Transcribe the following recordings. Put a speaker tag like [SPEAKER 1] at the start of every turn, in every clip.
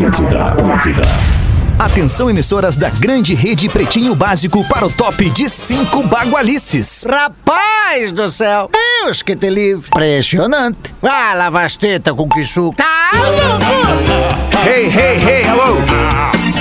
[SPEAKER 1] Atlântida, Atlântida.
[SPEAKER 2] Atenção, emissoras da grande rede Pretinho Básico para o top de cinco bagualices.
[SPEAKER 3] Rapaz do céu! Deus que te livre! Impressionante! Ah, lava as tetas com que suco! Tá louco!
[SPEAKER 2] Hey, hey, hey, hello!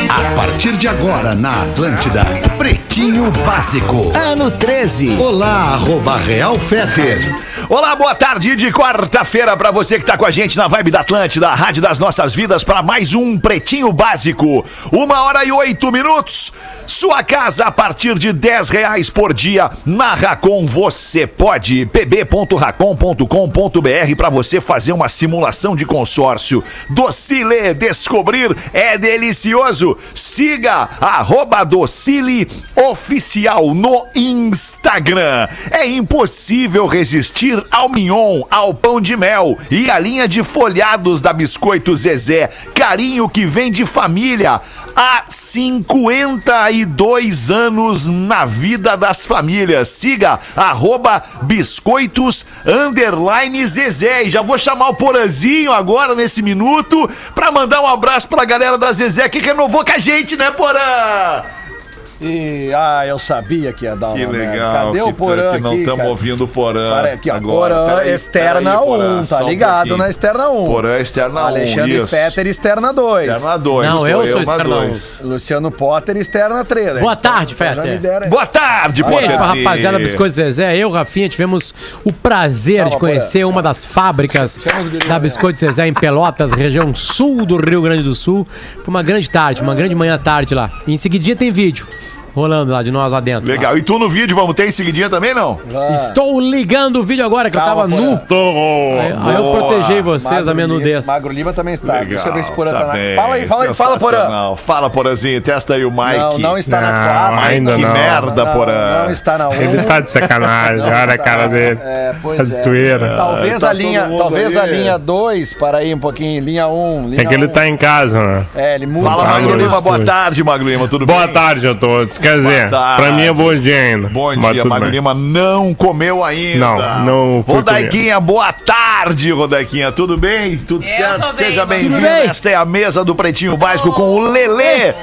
[SPEAKER 4] A partir de agora na Atlântida, Pretinho Básico.
[SPEAKER 2] Ano 13.
[SPEAKER 4] Olá, arroba Real Feter.
[SPEAKER 5] Olá, boa tarde de quarta-feira para você que tá com a gente na Vibe da Atlântida, a Rádio das Nossas Vidas, para mais um Pretinho Básico. Uma hora e oito minutos. Sua casa a partir de dez reais por dia. Na Racon você pode. pb.racon.com.br para você fazer uma simulação de consórcio. Docile Descobrir é delicioso. Siga arroba Docile Oficial no Instagram. É impossível resistir ao mignon, ao pão de mel e a linha de folhados da Biscoito Zezé. Carinho que vem de família há 52 anos na vida das famílias. Siga arroba biscoitos underline Zezé. E já vou chamar o Porazinho agora nesse minuto pra mandar um abraço pra galera da Zezé que renovou com a gente, né, Porã?
[SPEAKER 6] E, ah, eu sabia que ia dar
[SPEAKER 5] Que
[SPEAKER 6] uma merda.
[SPEAKER 5] legal.
[SPEAKER 6] Cadê
[SPEAKER 5] que,
[SPEAKER 6] o Porã
[SPEAKER 5] que não estamos ouvindo o Porã.
[SPEAKER 6] Para aqui, ó.
[SPEAKER 5] agora.
[SPEAKER 6] Porã
[SPEAKER 5] Peraí,
[SPEAKER 6] externa
[SPEAKER 5] peraí, Porã,
[SPEAKER 6] 1,
[SPEAKER 5] só
[SPEAKER 6] tá ligado na externa 1.
[SPEAKER 5] Porã externa 1.
[SPEAKER 6] Alexandre. Fetter externa 2.
[SPEAKER 5] Externa 2.
[SPEAKER 7] Não, eu sou
[SPEAKER 5] na
[SPEAKER 7] externa
[SPEAKER 5] dois.
[SPEAKER 6] Luciano Potter externa 3.
[SPEAKER 7] Boa tarde, Fetter.
[SPEAKER 5] Boa tarde,
[SPEAKER 7] Beijo pra rapaziada Biscoito Zezé. Eu, Rafinha, tivemos o prazer
[SPEAKER 6] Calma,
[SPEAKER 7] de conhecer uma das fábricas da
[SPEAKER 6] lá,
[SPEAKER 7] Biscoito Zezé em Pelotas, região sul do Rio Grande do Sul. Foi uma grande tarde, uma grande manhã tarde lá. E em seguidinha tem vídeo rolando lá de nós lá dentro.
[SPEAKER 5] Legal. E tu no vídeo, vamos ter em seguidinha também, não?
[SPEAKER 6] Ah,
[SPEAKER 7] Estou ligando o vídeo agora que
[SPEAKER 6] Calma,
[SPEAKER 7] eu tava nu.
[SPEAKER 6] Porã.
[SPEAKER 7] Aí, aí eu
[SPEAKER 5] Boa.
[SPEAKER 7] protegei vocês
[SPEAKER 6] Magro
[SPEAKER 7] da minha nudez.
[SPEAKER 6] Magro Lima também está.
[SPEAKER 5] Legal,
[SPEAKER 6] Deixa eu ver se Porã tá,
[SPEAKER 5] tá
[SPEAKER 6] na. Fala aí, fala aí, fala, Porã.
[SPEAKER 5] Fala, Porazinho. Testa aí o Mike.
[SPEAKER 6] Não, não está na
[SPEAKER 8] Não,
[SPEAKER 6] 4.
[SPEAKER 8] ainda
[SPEAKER 5] que
[SPEAKER 8] não.
[SPEAKER 5] merda,
[SPEAKER 6] não,
[SPEAKER 5] Porã.
[SPEAKER 6] Não está na 1.
[SPEAKER 8] Ele tá de sacanagem, olha a cara dele.
[SPEAKER 6] É, pois
[SPEAKER 8] Tá
[SPEAKER 6] é.
[SPEAKER 8] de.
[SPEAKER 6] Talvez
[SPEAKER 5] tá
[SPEAKER 6] a linha, talvez a
[SPEAKER 5] aí.
[SPEAKER 6] linha 2, para aí um pouquinho, linha 1, linha
[SPEAKER 8] É que ele
[SPEAKER 6] um.
[SPEAKER 8] tá em casa, né?
[SPEAKER 6] É, ele muda.
[SPEAKER 5] Fala,
[SPEAKER 8] Fala,
[SPEAKER 5] Magro. Lima. Boa tarde, Magro Lima. Tudo
[SPEAKER 8] Boa
[SPEAKER 5] bem?
[SPEAKER 8] tarde a todos. Quer dizer,
[SPEAKER 5] tarde.
[SPEAKER 8] pra mim é bom dia ainda.
[SPEAKER 5] Bom dia, Magro
[SPEAKER 8] bem.
[SPEAKER 5] Lima não comeu ainda.
[SPEAKER 8] Não, não fui
[SPEAKER 5] Rodaiquinha, boa tarde, Rodaiquinha. Tudo bem? Tudo certo?
[SPEAKER 9] tô bem,
[SPEAKER 5] Seja bem-vindo.
[SPEAKER 7] Bem?
[SPEAKER 5] Esta é a mesa do Pretinho Básico com o Lelê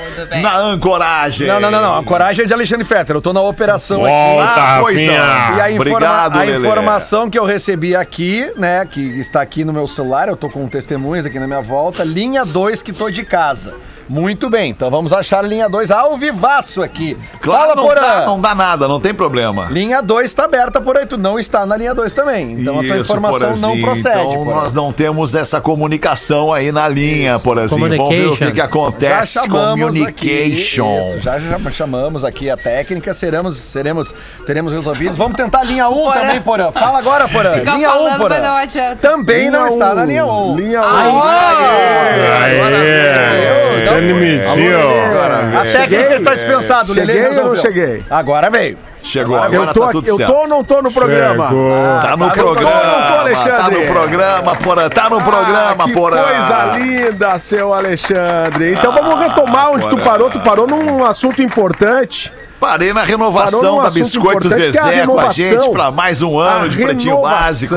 [SPEAKER 5] na ancoragem.
[SPEAKER 6] Não, não, não, não. A coragem é de Alexandre Fetter. Eu tô na operação aqui.
[SPEAKER 8] Volta,
[SPEAKER 5] Ah, pois não.
[SPEAKER 6] E a, informa-
[SPEAKER 5] Obrigado,
[SPEAKER 6] a informação que eu recebi aqui, né, que está aqui no meu celular, eu tô com testemunhas aqui na minha volta, linha 2 que tô de casa. Muito bem, então vamos achar a linha 2 ao vivaço aqui.
[SPEAKER 5] Claro,
[SPEAKER 6] Fala,
[SPEAKER 5] não,
[SPEAKER 6] Porã!
[SPEAKER 5] dá, não dá nada, não tem problema.
[SPEAKER 6] Linha 2 está aberta por aí, tu não está na linha 2 também. Então a tua
[SPEAKER 5] Isso,
[SPEAKER 6] informação não
[SPEAKER 5] Porazinho.
[SPEAKER 6] procede.
[SPEAKER 5] Então
[SPEAKER 6] Porã.
[SPEAKER 5] nós não temos essa comunicação aí na linha, Porazinho. Vamos ver o que, que acontece.
[SPEAKER 6] Já
[SPEAKER 5] Communication.
[SPEAKER 6] aqui, isso, já, já chamamos aqui a técnica, seremos, seremos, teremos resolvidos. Vamos tentar a linha 1 um também, Porã. Fala agora, Porã.
[SPEAKER 9] Fica
[SPEAKER 6] linha 1,
[SPEAKER 9] falando,
[SPEAKER 6] um, Porã.
[SPEAKER 9] não.
[SPEAKER 6] Também não está na linha 1. Um.
[SPEAKER 3] Linha
[SPEAKER 8] Aê, ele mediu.
[SPEAKER 6] A técnica está dispensado, Lelê
[SPEAKER 3] Cheguei ou não cheguei?
[SPEAKER 6] Agora veio.
[SPEAKER 5] Chegou, agora
[SPEAKER 3] Eu tô,
[SPEAKER 5] tá tudo
[SPEAKER 3] eu
[SPEAKER 5] certo.
[SPEAKER 3] tô ou não tô no programa?
[SPEAKER 8] Chegou.
[SPEAKER 5] Tá no
[SPEAKER 6] Tá no
[SPEAKER 5] programa,
[SPEAKER 3] programa, não tô, Alexandre?
[SPEAKER 5] Tá no programa, Porã. Tá no programa,
[SPEAKER 3] ah, que
[SPEAKER 5] Porã.
[SPEAKER 3] coisa linda, seu Alexandre. Então vamos retomar onde tu parou. Tu parou num assunto importante.
[SPEAKER 5] Parei na renovação da
[SPEAKER 3] assunto
[SPEAKER 5] Biscoito
[SPEAKER 3] importante, que é a
[SPEAKER 5] Zezé com a gente pra mais um ano
[SPEAKER 3] a
[SPEAKER 5] de Pretinho Básico.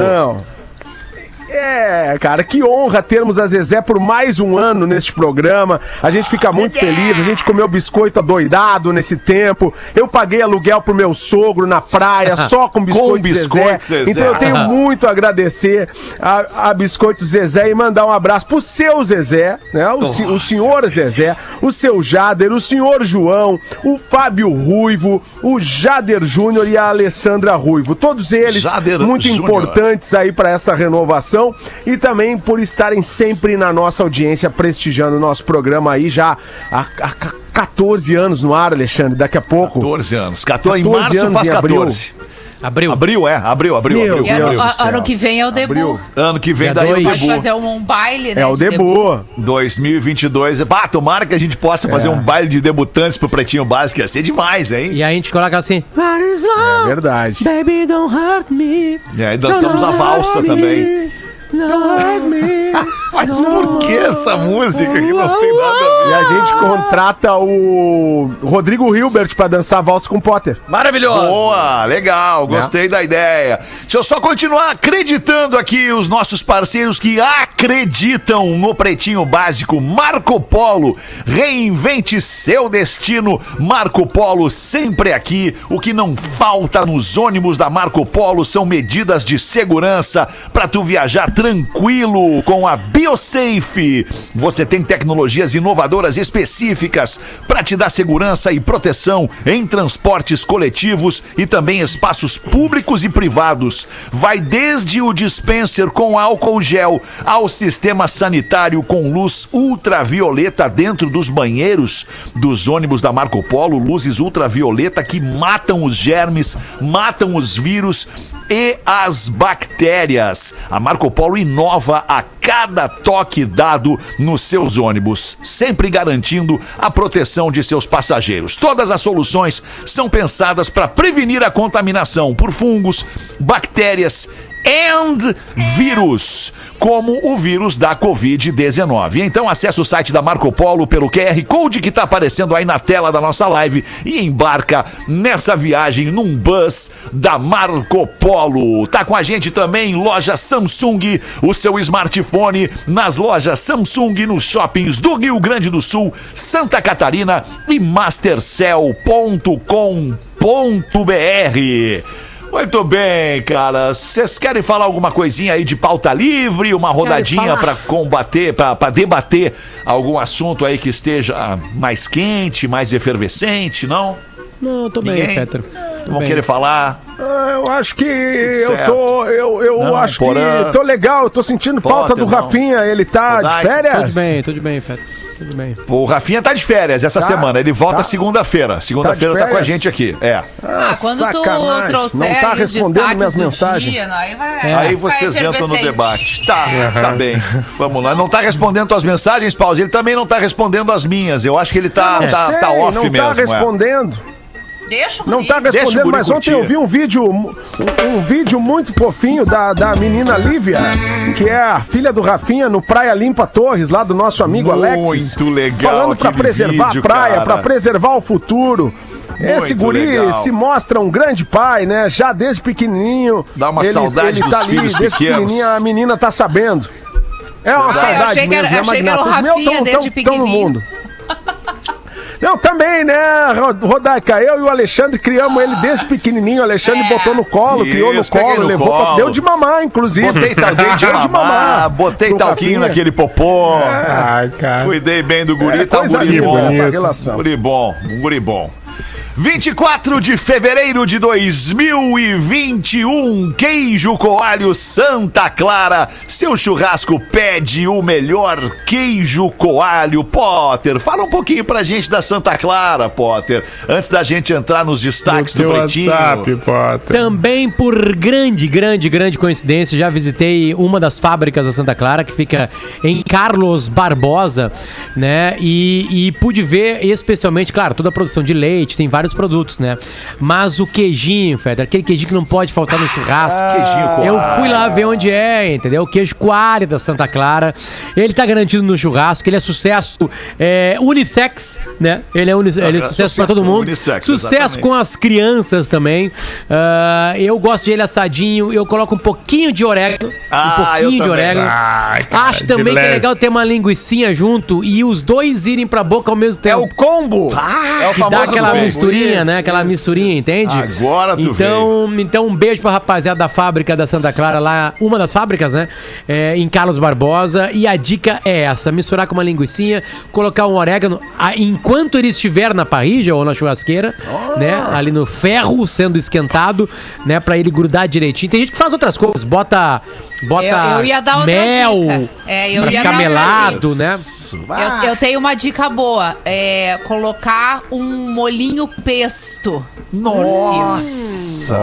[SPEAKER 3] Renovação. É, cara, que honra termos a Zezé por mais um ano neste programa. A gente fica muito feliz. A gente comeu biscoito adoidado nesse tempo. Eu paguei aluguel pro meu sogro na praia, só com biscoito,
[SPEAKER 5] biscoito
[SPEAKER 3] Zezé.
[SPEAKER 5] Zezé.
[SPEAKER 3] Então eu tenho muito a agradecer a, a Biscoito Zezé e mandar um abraço pro seu Zezé, né? O, se- o senhor Zezé, o seu Jader, o senhor João, o Fábio Ruivo, o Jader Júnior e a Alessandra Ruivo. Todos eles
[SPEAKER 5] Jader
[SPEAKER 3] muito
[SPEAKER 5] Júnior.
[SPEAKER 3] importantes aí para essa renovação e também por estarem sempre na nossa audiência prestigiando o nosso programa aí já há, há 14 anos no ar, Alexandre. Daqui a pouco.
[SPEAKER 5] 14 anos. 14, em
[SPEAKER 3] 14
[SPEAKER 5] março
[SPEAKER 3] anos
[SPEAKER 5] faz
[SPEAKER 3] em abril.
[SPEAKER 5] 14.
[SPEAKER 7] Abriu.
[SPEAKER 5] Abril, é. Abril, abril,
[SPEAKER 3] Meu
[SPEAKER 5] abril.
[SPEAKER 9] E ano, ano que vem é o debut.
[SPEAKER 3] Abril.
[SPEAKER 5] Ano que vem daí o
[SPEAKER 7] dois.
[SPEAKER 9] Pode
[SPEAKER 5] debut.
[SPEAKER 9] fazer um, um baile, né?
[SPEAKER 3] É o
[SPEAKER 9] de
[SPEAKER 3] debut.
[SPEAKER 5] 2022. Bah, tomara que a gente possa fazer
[SPEAKER 3] É.
[SPEAKER 5] um baile de debutantes pro Pretinho Básico. Ia ser demais, hein?
[SPEAKER 7] E aí a gente coloca assim. What is love?
[SPEAKER 3] É verdade.
[SPEAKER 7] Baby, don't hurt me.
[SPEAKER 5] E aí dançamos a valsa também.
[SPEAKER 7] Me. Don't hurt me.
[SPEAKER 5] Mas por que essa música que não tem nada a ver?
[SPEAKER 3] E a gente contrata o Rodrigo Hilbert pra dançar valsa com o Potter.
[SPEAKER 6] Maravilhoso.
[SPEAKER 5] Boa, legal, gostei da ideia. Deixa eu só continuar acreditando aqui os nossos parceiros que acreditam no Pretinho Básico. Marco Polo, reinvente seu destino. Marco Polo sempre aqui. O que não falta nos ônibus da Marco Polo são medidas de segurança para tu viajar tranquilo com a BioSafe. Você tem tecnologias inovadoras específicas para te dar segurança e proteção em transportes coletivos e também espaços públicos e privados. Vai desde o dispenser com álcool gel ao sistema sanitário com luz ultravioleta dentro dos banheiros dos ônibus da Marco Polo, luzes ultravioleta que matam os germes, matam os vírus e as bactérias. A Marco Polo inova a cada toque dado nos seus ônibus, sempre garantindo a proteção de seus passageiros. Todas as soluções são pensadas para prevenir a contaminação por fungos, bactérias and vírus, como o vírus da Covid-19. Então acesse o site da Marco Polo pelo QR Code que está aparecendo aí na tela da nossa live e embarca nessa viagem num bus da Marco Polo. Tá com a gente também loja Samsung, o seu smartphone nas lojas Samsung nos shoppings do Rio Grande do Sul, Santa Catarina e mastercell.com.br. Muito bem, cara. Vocês querem falar alguma coisinha aí de pauta livre, uma rodadinha para combater, para debater algum assunto aí que esteja mais quente, mais efervescente, não?
[SPEAKER 7] Não, tô bem? Fetter. Tô
[SPEAKER 5] Vão
[SPEAKER 7] bem.
[SPEAKER 5] querer falar?
[SPEAKER 3] Ah, eu acho que eu tô. Eu, eu
[SPEAKER 5] Não,
[SPEAKER 3] acho
[SPEAKER 5] Porã.
[SPEAKER 3] que tô legal, tô sentindo
[SPEAKER 5] Potter,
[SPEAKER 3] falta do
[SPEAKER 5] não.
[SPEAKER 3] Rafinha. Ele tá de férias?
[SPEAKER 7] Tudo bem, tudo bem, Fetter. Tudo bem.
[SPEAKER 5] O Rafinha tá de férias essa
[SPEAKER 3] Tá,
[SPEAKER 5] semana. Ele volta
[SPEAKER 3] tá.
[SPEAKER 5] segunda-feira. Segunda-feira tá,
[SPEAKER 3] Tá
[SPEAKER 5] com a gente aqui. É.
[SPEAKER 1] Ah, quando tu
[SPEAKER 3] sacanagem.
[SPEAKER 1] trouxer
[SPEAKER 3] Não tá
[SPEAKER 1] aí
[SPEAKER 3] respondendo minhas mensagens.
[SPEAKER 1] dia, aí vai,
[SPEAKER 5] Aí
[SPEAKER 1] vai
[SPEAKER 5] vocês entram no debate. Tá, tá bem. Vamos lá. Não tá respondendo tuas mensagens, Pause. Ele também não tá respondendo as minhas. Eu acho que ele tá, tá,
[SPEAKER 3] Sei,
[SPEAKER 5] tá off
[SPEAKER 3] não
[SPEAKER 5] mesmo.
[SPEAKER 3] tá
[SPEAKER 5] é.
[SPEAKER 1] Deixa o
[SPEAKER 3] Não tá respondendo, mas ontem eu vi um vídeo, um, um vídeo muito fofinho da, da menina Lívia, que é a filha do Rafinha no Praia Limpa Torres, lá do nosso amigo Alexis.
[SPEAKER 5] Muito legal
[SPEAKER 3] Falando pra
[SPEAKER 5] aquele
[SPEAKER 3] preservar
[SPEAKER 5] vídeo,
[SPEAKER 3] a praia,
[SPEAKER 5] cara.
[SPEAKER 3] pra preservar o futuro. Esse
[SPEAKER 5] Muito
[SPEAKER 3] guri
[SPEAKER 5] legal.
[SPEAKER 3] se mostra um grande pai, né? Já desde pequenininho.
[SPEAKER 5] Dá uma
[SPEAKER 3] ele,
[SPEAKER 5] saudade
[SPEAKER 3] ele
[SPEAKER 5] dos
[SPEAKER 3] tá ali,
[SPEAKER 5] filhos
[SPEAKER 3] desde
[SPEAKER 5] pequenos.
[SPEAKER 3] pequenininho, a menina tá sabendo. É uma
[SPEAKER 1] Ah, eu
[SPEAKER 3] saudade
[SPEAKER 1] achei que era-
[SPEAKER 3] mesmo, né,
[SPEAKER 1] achei que era o Rafinha
[SPEAKER 3] tão-
[SPEAKER 1] desde
[SPEAKER 3] tão- tão no mundo. Não, também, né, Ro- Rodaica? Eu e o Alexandre criamos ele desde pequenininho. O Alexandre
[SPEAKER 1] É.
[SPEAKER 3] botou no colo, criou no
[SPEAKER 5] Isso,
[SPEAKER 3] colo,
[SPEAKER 5] no
[SPEAKER 3] levou
[SPEAKER 5] colo.
[SPEAKER 3] pra... Deu de mamar, inclusive.
[SPEAKER 5] Botei talquinho de
[SPEAKER 3] Deu
[SPEAKER 5] mamar, botei talquinho naquele popô.
[SPEAKER 8] Ai, cara.
[SPEAKER 5] Cuidei bem do guri,
[SPEAKER 3] É,
[SPEAKER 5] tá um guri bom.
[SPEAKER 3] essa relação.
[SPEAKER 5] Guri bom, um guri bom. 24 de fevereiro de 2021, queijo coalho Santa Clara. Seu churrasco pede o melhor queijo coalho. Potter, fala um pouquinho pra gente da Santa Clara, Potter, antes da gente entrar nos
[SPEAKER 8] No
[SPEAKER 5] destaques do
[SPEAKER 8] teu
[SPEAKER 5] Pretinho.
[SPEAKER 8] WhatsApp, Potter.
[SPEAKER 7] Também por grande, grande, grande coincidência, já visitei uma das fábricas da Santa Clara, que fica em Carlos Barbosa, né? E, e pude ver especialmente, claro, toda a produção de leite, tem vários produtos, né? Mas o queijinho, Feder, aquele queijinho que não pode faltar no churrasco.
[SPEAKER 5] queijinho coalho.
[SPEAKER 7] Eu fui lá ver onde é, entendeu? O queijo coalho da Santa Clara. Ele tá garantido no churrasco, ele é sucesso é, unissex, né? Ele é, uni ele é sucesso pra todo mundo.
[SPEAKER 5] unissex,
[SPEAKER 7] sucesso
[SPEAKER 5] exatamente.
[SPEAKER 7] com as crianças também. Ah, eu gosto de ele assadinho, eu coloco um pouquinho de orégano.
[SPEAKER 5] Ah,
[SPEAKER 7] um pouquinho
[SPEAKER 5] eu
[SPEAKER 7] de orégano.
[SPEAKER 8] Ai, cara,
[SPEAKER 7] Acho
[SPEAKER 8] de
[SPEAKER 7] também que é legal ter uma linguicinha junto e os dois irem pra boca ao mesmo
[SPEAKER 6] É
[SPEAKER 7] tempo.
[SPEAKER 6] o combo. é o
[SPEAKER 7] que dá aquela
[SPEAKER 6] combo.
[SPEAKER 7] Misturinha, né? Aquela misturinha, entende?
[SPEAKER 5] Agora tu
[SPEAKER 7] então, então um beijo pra rapaziada da fábrica da Santa Clara lá, uma das fábricas, né? É, em Carlos Barbosa. E a dica é essa: misturar com uma linguicinha, colocar um orégano a- enquanto ele estiver na parrilla ou na churrasqueira, né? Ali no ferro sendo esquentado, né? Pra ele grudar direitinho. Tem gente que faz outras coisas, bota. Bota
[SPEAKER 1] Eu- eu ia dar outra
[SPEAKER 7] mel
[SPEAKER 1] dica. É, eu
[SPEAKER 7] pra
[SPEAKER 1] ia
[SPEAKER 7] ficar melado, né?
[SPEAKER 5] Isso. Ah,
[SPEAKER 1] Eu, eu tenho uma dica boa. É colocar um molinho pesto.
[SPEAKER 5] Nossa!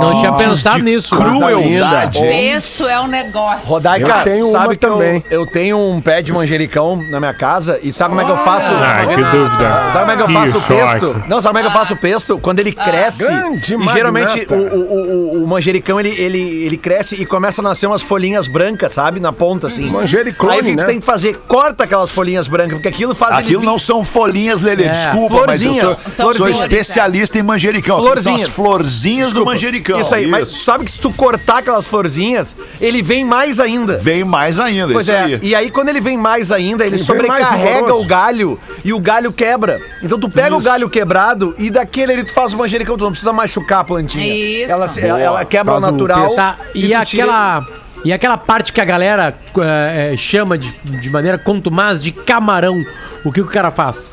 [SPEAKER 7] Não tinha pensado nisso.
[SPEAKER 5] Crueldade.
[SPEAKER 1] Pesto é um negócio.
[SPEAKER 6] Rodaica,
[SPEAKER 3] Eu tenho
[SPEAKER 6] sabe que eu,
[SPEAKER 3] também.
[SPEAKER 6] eu tenho um pé de manjericão na minha casa e sabe como é que eu faço?
[SPEAKER 8] Ah, que dúvida.
[SPEAKER 6] Sabe como é que eu faço o pesto? Não, sabe como é que eu faço o pesto? Quando ele cresce.
[SPEAKER 3] Grande
[SPEAKER 6] e geralmente o, o, o, o manjericão ele, ele, ele cresce e começa a nascer umas folhinhas brancas, sabe? Na ponta, assim.
[SPEAKER 3] Manjericone,
[SPEAKER 6] Aí o que
[SPEAKER 3] né?
[SPEAKER 6] tem que fazer? Corta aquelas folhinhas brancas, porque aquilo faz ele
[SPEAKER 5] Aquilo
[SPEAKER 6] vir-
[SPEAKER 5] não são folhinhas, Lelê.
[SPEAKER 7] É,
[SPEAKER 5] Desculpa, mas eu sou,
[SPEAKER 6] florzinhas.
[SPEAKER 5] sou especialista em manjericão. Aquilo São
[SPEAKER 6] Florzinhas.
[SPEAKER 5] as florzinhas do
[SPEAKER 6] Desculpa.
[SPEAKER 5] manjericão.
[SPEAKER 6] Isso aí, mas sabe que se tu cortar aquelas florzinhas, ele vem mais ainda.
[SPEAKER 5] Vem mais ainda,
[SPEAKER 6] Pois
[SPEAKER 5] isso
[SPEAKER 6] é,
[SPEAKER 5] aí.
[SPEAKER 6] e aí quando ele vem mais ainda, ele
[SPEAKER 3] Ele
[SPEAKER 6] sobrecarrega o galho e o galho quebra. Então tu pega o
[SPEAKER 5] Isso.
[SPEAKER 6] galho quebrado e daquele ali tu faz o manjericão, tu não precisa machucar a plantinha.
[SPEAKER 1] Isso.
[SPEAKER 6] Ela, ela, ela quebra
[SPEAKER 3] o
[SPEAKER 6] natural.
[SPEAKER 7] Tá, e,
[SPEAKER 6] tira-
[SPEAKER 7] aquela. E aquela parte que a galera eh, chama de, de maneira contumaz de camarão, o que o cara faz?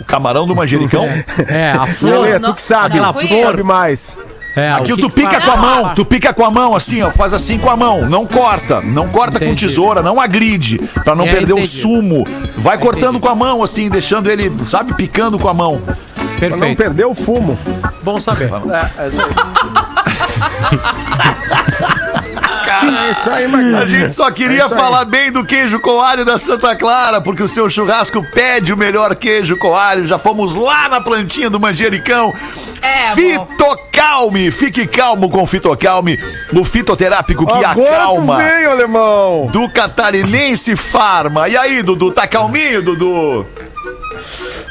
[SPEAKER 5] O camarão do manjericão?
[SPEAKER 7] É, a flor.
[SPEAKER 3] Lelê, tu que sabe,
[SPEAKER 1] não
[SPEAKER 3] tu que
[SPEAKER 1] eu.
[SPEAKER 3] sabe mais.
[SPEAKER 7] É,
[SPEAKER 5] Aquilo
[SPEAKER 7] o que
[SPEAKER 5] tu
[SPEAKER 7] que
[SPEAKER 5] pica
[SPEAKER 7] faz?
[SPEAKER 5] com a mão, tu pica com a mão assim, ó, faz assim com a mão, não corta, não corta com
[SPEAKER 7] Entendi.
[SPEAKER 5] tesoura, não agride, pra não
[SPEAKER 7] É,
[SPEAKER 5] perder o
[SPEAKER 7] entendi.
[SPEAKER 5] sumo. Vai cortando
[SPEAKER 7] entendi.
[SPEAKER 5] com a mão assim, deixando ele, sabe, picando com a mão.
[SPEAKER 3] Pra não
[SPEAKER 7] Perfeito.
[SPEAKER 3] perder o fumo.
[SPEAKER 7] Bom saber.
[SPEAKER 6] É, é isso aí.
[SPEAKER 3] É isso aí, Magnata.
[SPEAKER 5] A gente só queria falar bem do queijo coalho da Santa Clara, porque o seu churrasco pede o melhor queijo coalho. Já fomos lá na plantinha do manjericão.
[SPEAKER 1] É.
[SPEAKER 5] Fitocalme, fique calmo com Fitocalme, o fitoterápico que
[SPEAKER 3] Agora tu
[SPEAKER 5] acalma.
[SPEAKER 3] veio, alemão.
[SPEAKER 5] Do Catarinense Farma. E aí, Dudu, tá calminho, Dudu?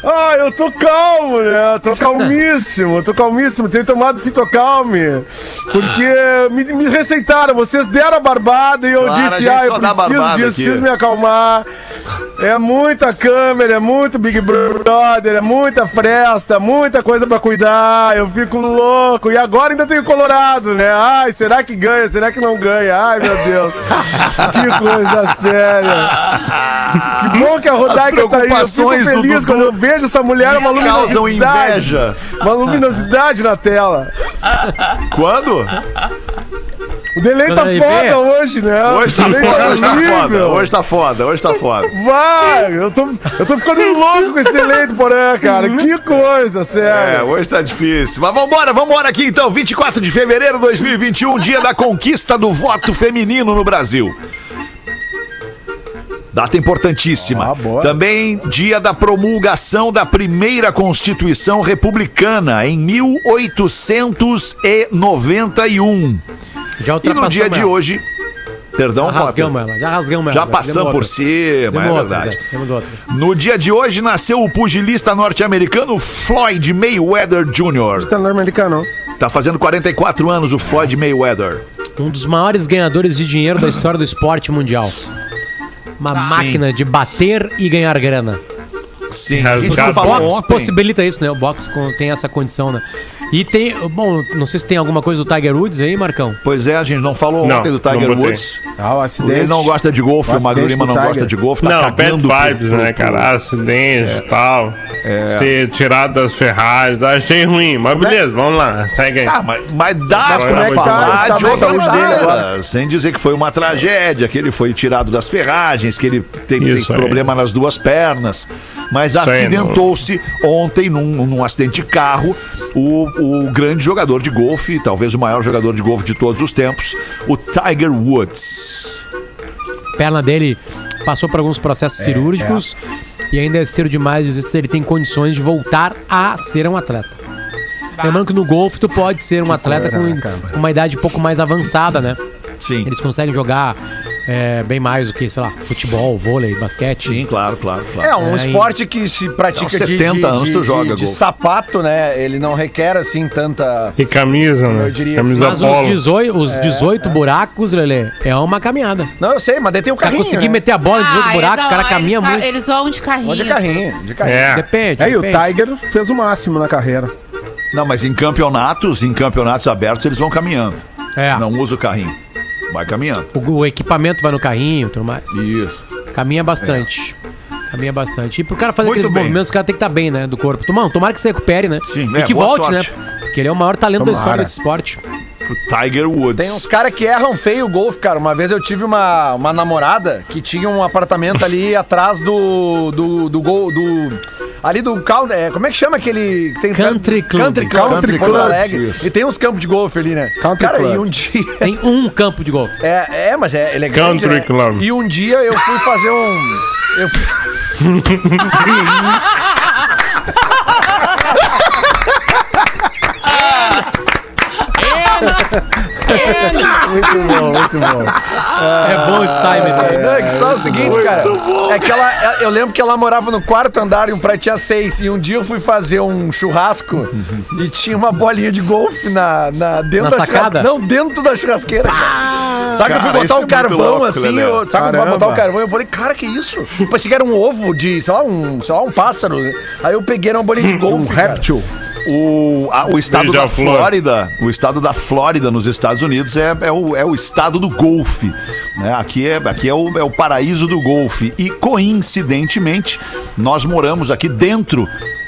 [SPEAKER 3] Ah, eu tô calmo, né? Eu tô calmíssimo, eu tô calmíssimo. Tenho tomado fitocalme. Porque me, me receitaram, vocês deram a barbada e eu
[SPEAKER 5] Claro,
[SPEAKER 3] disse, ah, eu preciso disso,
[SPEAKER 5] aqui.
[SPEAKER 3] preciso me acalmar. É muita câmera, é muito Big Brother, é muita fresta, muita coisa pra cuidar. Eu fico louco. E agora ainda tenho Colorado, né? Ai, será que ganha? Será que não ganha? Ai, meu Deus. que coisa séria. Que bom que a Rodaica tá aí. Eu fico
[SPEAKER 5] do
[SPEAKER 3] feliz quando eu vejo essa mulher, uma luminosidade.
[SPEAKER 5] inveja.
[SPEAKER 3] Uma luminosidade na tela.
[SPEAKER 5] Quando?
[SPEAKER 3] O delay tá
[SPEAKER 7] Quando ele
[SPEAKER 3] foda hoje, né?
[SPEAKER 5] Hoje tá
[SPEAKER 3] delay
[SPEAKER 5] foda, hoje tá foda, hoje tá foda, hoje tá foda.
[SPEAKER 3] Vai! Eu tô, eu tô ficando louco com esse delay do Porã, cara. Que coisa,
[SPEAKER 5] É,
[SPEAKER 3] sério.
[SPEAKER 5] hoje tá difícil. Mas vambora, vambora aqui então. 24 de fevereiro de 2021, dia da conquista do voto feminino no Brasil. Data importantíssima.
[SPEAKER 3] Ah.
[SPEAKER 5] Também dia da promulgação da primeira Constituição Republicana em 1891.
[SPEAKER 7] Já
[SPEAKER 5] E no dia de hoje. Perdão,
[SPEAKER 7] Já rasgamos ela, já rasgamos ela.
[SPEAKER 5] Já passamos por cima,
[SPEAKER 7] Temos
[SPEAKER 5] é
[SPEAKER 7] outras,
[SPEAKER 5] verdade.
[SPEAKER 7] é, Temos outras.
[SPEAKER 5] No dia de hoje nasceu o pugilista norte-americano Floyd Mayweather Jr.
[SPEAKER 3] Tá norte-americano.
[SPEAKER 5] Tá fazendo 44 anos o Floyd Mayweather.
[SPEAKER 7] Um dos maiores ganhadores de dinheiro da história do esporte mundial. Uma máquina de bater e ganhar grana.
[SPEAKER 5] Sim, a gente não
[SPEAKER 7] O
[SPEAKER 5] falou
[SPEAKER 7] boxe
[SPEAKER 5] ontem.
[SPEAKER 7] possibilita isso, né? O boxe con- tem essa condição, né? E tem. Bom, não sei se tem alguma coisa do Tiger Woods aí, Marcão.
[SPEAKER 5] Pois é, a gente não falou
[SPEAKER 8] Não,
[SPEAKER 5] ontem do Tiger. Woods.
[SPEAKER 3] Ah, o acidente.
[SPEAKER 5] Ele não gosta de golfe,
[SPEAKER 3] O
[SPEAKER 5] o Magro Lima não
[SPEAKER 3] Tiger.
[SPEAKER 5] gosta de golfe, tá
[SPEAKER 8] não, bad vibes,
[SPEAKER 5] pro-
[SPEAKER 8] né,
[SPEAKER 5] pro-
[SPEAKER 8] cara? Acidente e tal.
[SPEAKER 5] É.
[SPEAKER 8] Ser tirado das Ferraris. Achei ruim, mas beleza, vamos lá, segue aí.
[SPEAKER 5] Ah, mas, mas dá pra
[SPEAKER 8] é tá
[SPEAKER 5] falar de
[SPEAKER 3] saúde
[SPEAKER 5] outra
[SPEAKER 3] dele
[SPEAKER 5] maneira,
[SPEAKER 3] agora?
[SPEAKER 5] sem dizer que foi uma tragédia, que ele foi tirado das ferragens, que ele tem, tem problema nas duas pernas, mas
[SPEAKER 8] Aí,
[SPEAKER 5] acidentou-se ontem num, num acidente de carro o, o grande jogador de golfe, talvez o maior jogador de golfe de todos os tempos, o Tiger Woods.
[SPEAKER 7] A perna dele passou por alguns processos cirúrgicos e ainda é cedo demais dizer se ele tem condições de voltar a ser um atleta. Lembrando que no golfe tu pode ser um atleta com com uma idade um pouco mais avançada, né?
[SPEAKER 5] Sim.
[SPEAKER 7] Eles conseguem jogar é, bem mais do que, sei lá, futebol, vôlei, basquete.
[SPEAKER 5] Sim, claro, claro, claro.
[SPEAKER 6] É um
[SPEAKER 7] É,
[SPEAKER 6] esporte que se pratica
[SPEAKER 5] Não,
[SPEAKER 6] de,
[SPEAKER 5] 70
[SPEAKER 6] de,
[SPEAKER 5] anos
[SPEAKER 6] de,
[SPEAKER 5] tu
[SPEAKER 6] de-
[SPEAKER 5] joga
[SPEAKER 6] de
[SPEAKER 5] golfe.
[SPEAKER 6] sapato, né? Ele não requer assim tanta.
[SPEAKER 8] E camisa, né?
[SPEAKER 6] Eu diria
[SPEAKER 8] camisa
[SPEAKER 7] Mas os
[SPEAKER 8] polo.
[SPEAKER 7] 18, os 18 buracos, Lelê, é uma caminhada.
[SPEAKER 6] Não, eu sei, mas daí tem o
[SPEAKER 7] Pra
[SPEAKER 6] carrinho.
[SPEAKER 7] conseguir
[SPEAKER 6] né?
[SPEAKER 7] meter a bola em 18
[SPEAKER 1] Ah,
[SPEAKER 7] buracos, o cara
[SPEAKER 1] vão-
[SPEAKER 7] caminha
[SPEAKER 1] eles,
[SPEAKER 7] muito.
[SPEAKER 1] Eles vão de carrinho.
[SPEAKER 6] Vou de carrinho, de carrinho.
[SPEAKER 8] É.
[SPEAKER 7] Depende.
[SPEAKER 3] É, e o. Tiger fez o máximo na carreira.
[SPEAKER 5] Não, mas em campeonatos, em campeonatos abertos, eles vão caminhando.
[SPEAKER 7] É.
[SPEAKER 5] Não usa o carrinho. Vai caminhando.
[SPEAKER 7] O, o equipamento vai no carrinho e tudo mais.
[SPEAKER 5] Isso.
[SPEAKER 7] Caminha bastante. Caminha bastante. E pro cara fazer
[SPEAKER 5] Muito
[SPEAKER 7] aqueles
[SPEAKER 5] bem.
[SPEAKER 7] movimentos, o cara tem que estar bem, né? Do corpo. Tomara, tomara que se recupere, né?
[SPEAKER 5] Sim,
[SPEAKER 7] e
[SPEAKER 5] é,
[SPEAKER 7] que
[SPEAKER 5] boa
[SPEAKER 7] volte,
[SPEAKER 5] sorte.
[SPEAKER 7] né? Porque ele é o maior talento da história
[SPEAKER 3] Tomara.
[SPEAKER 7] desse esporte.
[SPEAKER 5] Tiger Woods.
[SPEAKER 6] Tem uns caras que erram feio o golfe, cara. Uma vez eu tive uma, uma namorada que tinha um apartamento ali atrás do. do. do gol. Do, ali do. cal- É, como é que chama aquele. que Tem
[SPEAKER 7] Country Club.
[SPEAKER 6] Country Club,
[SPEAKER 3] Country
[SPEAKER 6] Porto
[SPEAKER 3] Club,
[SPEAKER 6] Alegre.
[SPEAKER 3] isso.
[SPEAKER 6] E tem uns campos de golfe ali, né?
[SPEAKER 3] Country
[SPEAKER 6] cara,
[SPEAKER 3] Club.
[SPEAKER 6] e um dia.
[SPEAKER 7] Tem um campo de golfe.
[SPEAKER 6] É, é, mas é, ele é grande,
[SPEAKER 8] Country
[SPEAKER 6] né?
[SPEAKER 8] Club.
[SPEAKER 6] E um dia eu fui fazer um. Eu fui...
[SPEAKER 3] Muito bom, muito bom.
[SPEAKER 7] É bom esse time.
[SPEAKER 6] Não, é só o seguinte, cara. É que ela, eu lembro que ela morava no quarto andar e um prédio tinha seis. E um dia eu fui fazer um churrasco e tinha uma bolinha de golfe na, na, dentro
[SPEAKER 7] Na
[SPEAKER 6] da
[SPEAKER 7] sacada?
[SPEAKER 6] churrasqueira. Não, dentro da churrasqueira, cara. Sabe que eu fui botar
[SPEAKER 5] é
[SPEAKER 6] um
[SPEAKER 5] muito
[SPEAKER 6] carvão
[SPEAKER 5] louco,
[SPEAKER 6] assim, eu, sabe, vai
[SPEAKER 3] Caramba.
[SPEAKER 6] botar o carvão. Eu falei, cara, que isso? Pensei que era um ovo de, sei lá, um, sei lá, um pássaro. Aí eu peguei era uma bolinha de
[SPEAKER 3] Um
[SPEAKER 6] golfe. cara.
[SPEAKER 5] O, a- o estado da
[SPEAKER 8] Beija-flor.
[SPEAKER 5] Flórida, o estado da Flórida nos Estados Unidos é, é, o, é o estado do golfe. né? Aqui, é, aqui é, o, é o paraíso do golfe. E coincidentemente, nós moramos aqui dentro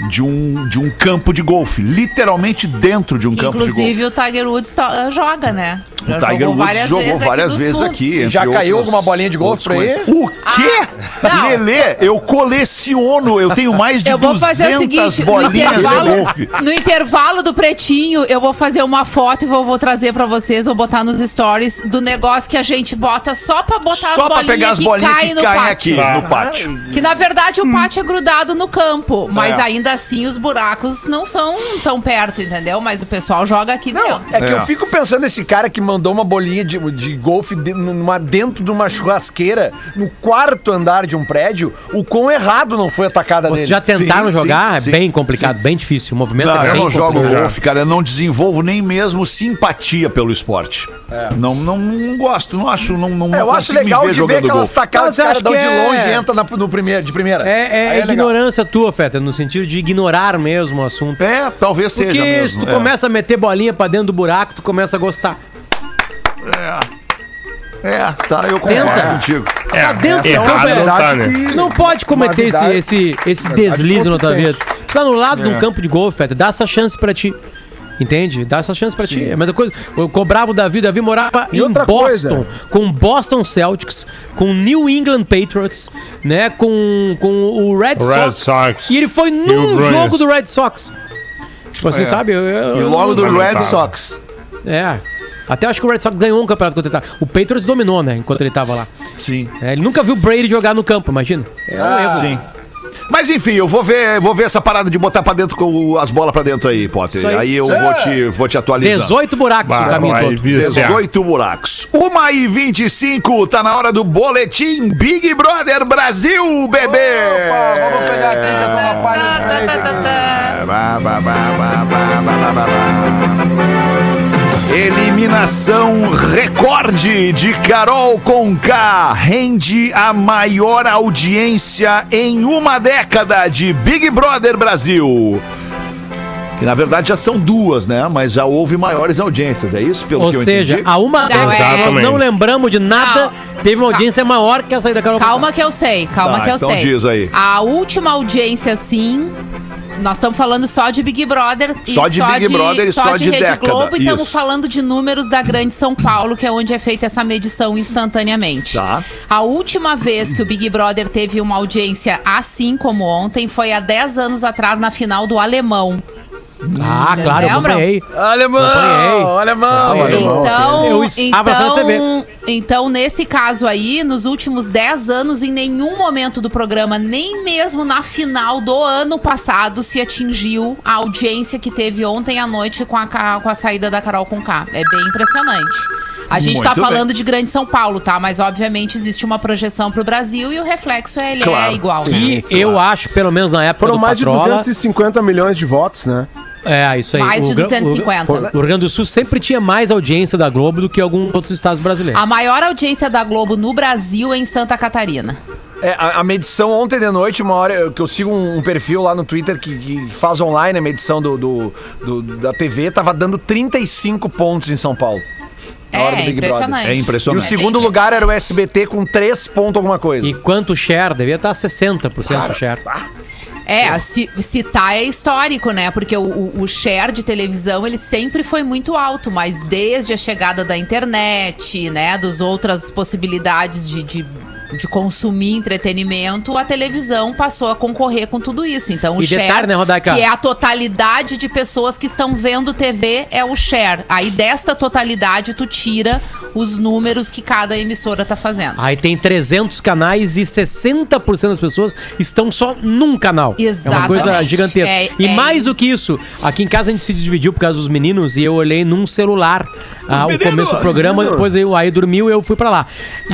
[SPEAKER 5] de um, de um campo de golfe. Literalmente dentro de um campo de golfe.
[SPEAKER 1] Inclusive o Tiger Woods to- joga, né?
[SPEAKER 5] O
[SPEAKER 1] Já
[SPEAKER 5] Tiger
[SPEAKER 1] jogou
[SPEAKER 5] Woods jogou várias
[SPEAKER 1] dos
[SPEAKER 5] vezes
[SPEAKER 1] fundos.
[SPEAKER 5] aqui. entre
[SPEAKER 6] Já caiu
[SPEAKER 5] outras-
[SPEAKER 6] alguma bolinha de golfe pra
[SPEAKER 5] coisas. O quê?
[SPEAKER 1] não.
[SPEAKER 5] Lelê, eu coleciono. Eu tenho mais de
[SPEAKER 1] Eu vou
[SPEAKER 5] 200
[SPEAKER 1] fazer o seguinte, no
[SPEAKER 5] bolinhas de
[SPEAKER 1] intervalo,
[SPEAKER 5] golfe.
[SPEAKER 1] no intervalo do pretinho, eu vou fazer uma foto e vou, vou trazer pra vocês, vou botar nos stories do negócio que a gente bota só pra botar
[SPEAKER 5] Só
[SPEAKER 1] as
[SPEAKER 5] pra
[SPEAKER 1] bolinhas
[SPEAKER 5] pegar as
[SPEAKER 1] que
[SPEAKER 5] bolinhas
[SPEAKER 1] caem
[SPEAKER 5] que
[SPEAKER 1] no
[SPEAKER 5] caem
[SPEAKER 1] pátio.
[SPEAKER 5] aqui no pátio.
[SPEAKER 1] Que na verdade o pátio é grudado no campo, mas
[SPEAKER 5] É.
[SPEAKER 1] ainda assim os buracos não são tão perto, entendeu? Mas o pessoal joga aqui
[SPEAKER 6] Não,
[SPEAKER 1] dentro.
[SPEAKER 6] é que
[SPEAKER 5] É.
[SPEAKER 6] eu fico pensando nesse cara que mandou uma bolinha de, de golfe de- numa, dentro de uma churrasqueira no quarto andar de um prédio, o quão errado não foi atacada
[SPEAKER 7] Vocês
[SPEAKER 6] nele.
[SPEAKER 7] já tentaram
[SPEAKER 5] Sim,
[SPEAKER 7] jogar?
[SPEAKER 5] sim,
[SPEAKER 7] é bem complicado, bem difícil. O movimento
[SPEAKER 5] Não,
[SPEAKER 7] é
[SPEAKER 5] eu
[SPEAKER 7] bem
[SPEAKER 5] não jogo golfe, cara. Eu não desenvolvo nem mesmo simpatia pelo esporte. Não, não, não gosto, não acho. Não, não
[SPEAKER 6] É, eu acho legal
[SPEAKER 5] ver
[SPEAKER 6] de ver aquelas
[SPEAKER 5] golfe.
[SPEAKER 6] tacadas que os caras
[SPEAKER 7] acho
[SPEAKER 6] dão
[SPEAKER 7] que
[SPEAKER 6] de
[SPEAKER 7] é-
[SPEAKER 6] longe e entra na- no primeiro, de primeira.
[SPEAKER 7] É, é,
[SPEAKER 6] legal.
[SPEAKER 7] ignorância tua, Feta, no sentido de ignorar mesmo o assunto.
[SPEAKER 5] É, talvez seja
[SPEAKER 7] Porque
[SPEAKER 5] mesmo.
[SPEAKER 7] se tu
[SPEAKER 5] é.
[SPEAKER 7] começa a meter bolinha pra dentro do buraco, tu começa a gostar.
[SPEAKER 5] É, tá, eu concordo
[SPEAKER 7] Tenta.
[SPEAKER 5] contigo.
[SPEAKER 7] Tá dentro do campo, é-
[SPEAKER 8] não tá, né?
[SPEAKER 7] Não pode cometer esse, esse, esse deslize na tua vida. Tu tá no lado de
[SPEAKER 5] É.
[SPEAKER 7] um campo de golfe, Feta, dá essa chance pra ti. Entende? Dá essa chance pra ti. É a mesma coisa. Eu cobrava o Davi, o Davi morava
[SPEAKER 3] E
[SPEAKER 7] em Boston,
[SPEAKER 3] coisa.
[SPEAKER 7] com Boston Celtics, com New England Patriots, né? Com, com o Red,
[SPEAKER 8] O Red
[SPEAKER 7] Sox,
[SPEAKER 8] Sox.
[SPEAKER 7] E ele foi num jogo do Red Sox. Tipo assim, sabe? Eu- eu-
[SPEAKER 5] E logo do Red. Sox.
[SPEAKER 7] É. Até acho que o Red Sox ganhou um campeonato enquanto ele tava. O Patriots dominou, né? Enquanto ele tava lá.
[SPEAKER 5] Sim.
[SPEAKER 7] É, ele nunca viu o Brady jogar no campo, imagina. É um erro.
[SPEAKER 5] Sim. Mas enfim, eu vou ver, vou ver essa parada de botar pra dentro com as bolas pra dentro aí, Potter.
[SPEAKER 7] Aí.
[SPEAKER 5] Aí, eu
[SPEAKER 7] Isso
[SPEAKER 5] vou te, vou te atualizar.
[SPEAKER 7] 18 buracos
[SPEAKER 8] Bah,
[SPEAKER 7] no caminho
[SPEAKER 8] vai
[SPEAKER 7] todo.
[SPEAKER 8] viciar.
[SPEAKER 5] 18 buracos. 1 e 25 tá na hora do boletim Big Brother Brasil, bebê!
[SPEAKER 6] vamos pegar aqui, já tá uma palha.
[SPEAKER 5] Eliminação recorde de Carol Conká rende a maior audiência em uma década de Big Brother Brasil. Que na verdade já são duas, né? Mas já houve maiores audiências, é isso? Pelo
[SPEAKER 7] Ou
[SPEAKER 5] que eu
[SPEAKER 7] seja,
[SPEAKER 5] entendi?
[SPEAKER 7] a uma década nós
[SPEAKER 8] Exatamente.
[SPEAKER 7] não lembramos de nada, teve uma audiência maior que essa aí da Carol.
[SPEAKER 1] Calma que eu sei, calma
[SPEAKER 5] Tá,
[SPEAKER 1] que eu
[SPEAKER 5] então
[SPEAKER 1] sei.
[SPEAKER 5] diz aí.
[SPEAKER 1] A última audiência, sim. Nós estamos falando só de Big Brother. e
[SPEAKER 5] Só de Big Brother e só de
[SPEAKER 1] Rede
[SPEAKER 5] década,
[SPEAKER 1] Globo. E estamos falando de números da Grande São Paulo, que é onde é feita essa medição instantaneamente.
[SPEAKER 5] Tá.
[SPEAKER 1] A última vez que o Big Brother teve uma audiência assim como ontem foi há 10 anos atrás, na final do Alemão.
[SPEAKER 7] Ah, claro, eu acompanhei.
[SPEAKER 6] Alemão! Alemão!
[SPEAKER 7] Acompanhei.
[SPEAKER 1] Então,
[SPEAKER 7] Eu estava na TV.
[SPEAKER 1] Então, nesse caso aí, nos últimos 10 anos, em nenhum momento do programa, nem mesmo na final do ano passado, se atingiu a audiência que teve ontem à noite com a, com a saída da Carol Conká. É bem impressionante. A gente
[SPEAKER 5] Muito
[SPEAKER 1] tá
[SPEAKER 5] bem.
[SPEAKER 1] falando de Grande São Paulo, tá? Mas, obviamente, existe uma projeção pro Brasil e o reflexo é, ele
[SPEAKER 5] Claro.
[SPEAKER 1] é igual. né?
[SPEAKER 7] E eu acho, pelo menos na época
[SPEAKER 3] Foram
[SPEAKER 7] do
[SPEAKER 3] mais de
[SPEAKER 7] Patrola...
[SPEAKER 3] 250 milhões de votos, né?
[SPEAKER 7] É, isso aí.
[SPEAKER 1] Mais de
[SPEAKER 7] O Gra-
[SPEAKER 1] 250.
[SPEAKER 7] O, o Rio Grande do Sul sempre tinha mais audiência da Globo do que alguns outros estados brasileiros.
[SPEAKER 1] A maior audiência da Globo no Brasil é em Santa Catarina.
[SPEAKER 6] É, a, a medição ontem de noite, uma hora eu- que eu sigo um, um perfil lá no Twitter que, que faz online a medição do, do- do- da TV, tava dando 35 pontos em São Paulo. Na hora do
[SPEAKER 1] É,
[SPEAKER 6] Big Brother.
[SPEAKER 1] impressionante.
[SPEAKER 5] É
[SPEAKER 6] E o
[SPEAKER 5] impressionante.
[SPEAKER 6] segundo
[SPEAKER 1] bem
[SPEAKER 6] lugar era o SBT com 3 pontos alguma coisa.
[SPEAKER 7] E quanto share? Devia estar 60% o share.
[SPEAKER 1] É, ci- citar é histórico, né? Porque o, o, o share de televisão, ele sempre foi muito alto, mas desde a chegada da internet, né? Dos outras possibilidades de, de, de consumir entretenimento, a televisão passou a concorrer com tudo isso. Então, o
[SPEAKER 7] E
[SPEAKER 1] share,
[SPEAKER 7] detalhe, né, Rodaica?
[SPEAKER 1] que é a totalidade de pessoas que estão vendo TV, é o share. Aí, desta totalidade, tu tira os números que cada emissora tá fazendo.
[SPEAKER 7] Aí tem 300 canais e 60% das pessoas estão só num canal. É uma coisa
[SPEAKER 1] Exatamente.
[SPEAKER 7] gigantesca.
[SPEAKER 1] É-
[SPEAKER 7] e
[SPEAKER 1] é
[SPEAKER 7] mais do que isso, aqui em casa a gente se dividiu por causa dos meninos e eu olhei num celular ah, o começo do programa, depois eu, aí dormiu e eu fui pra lá.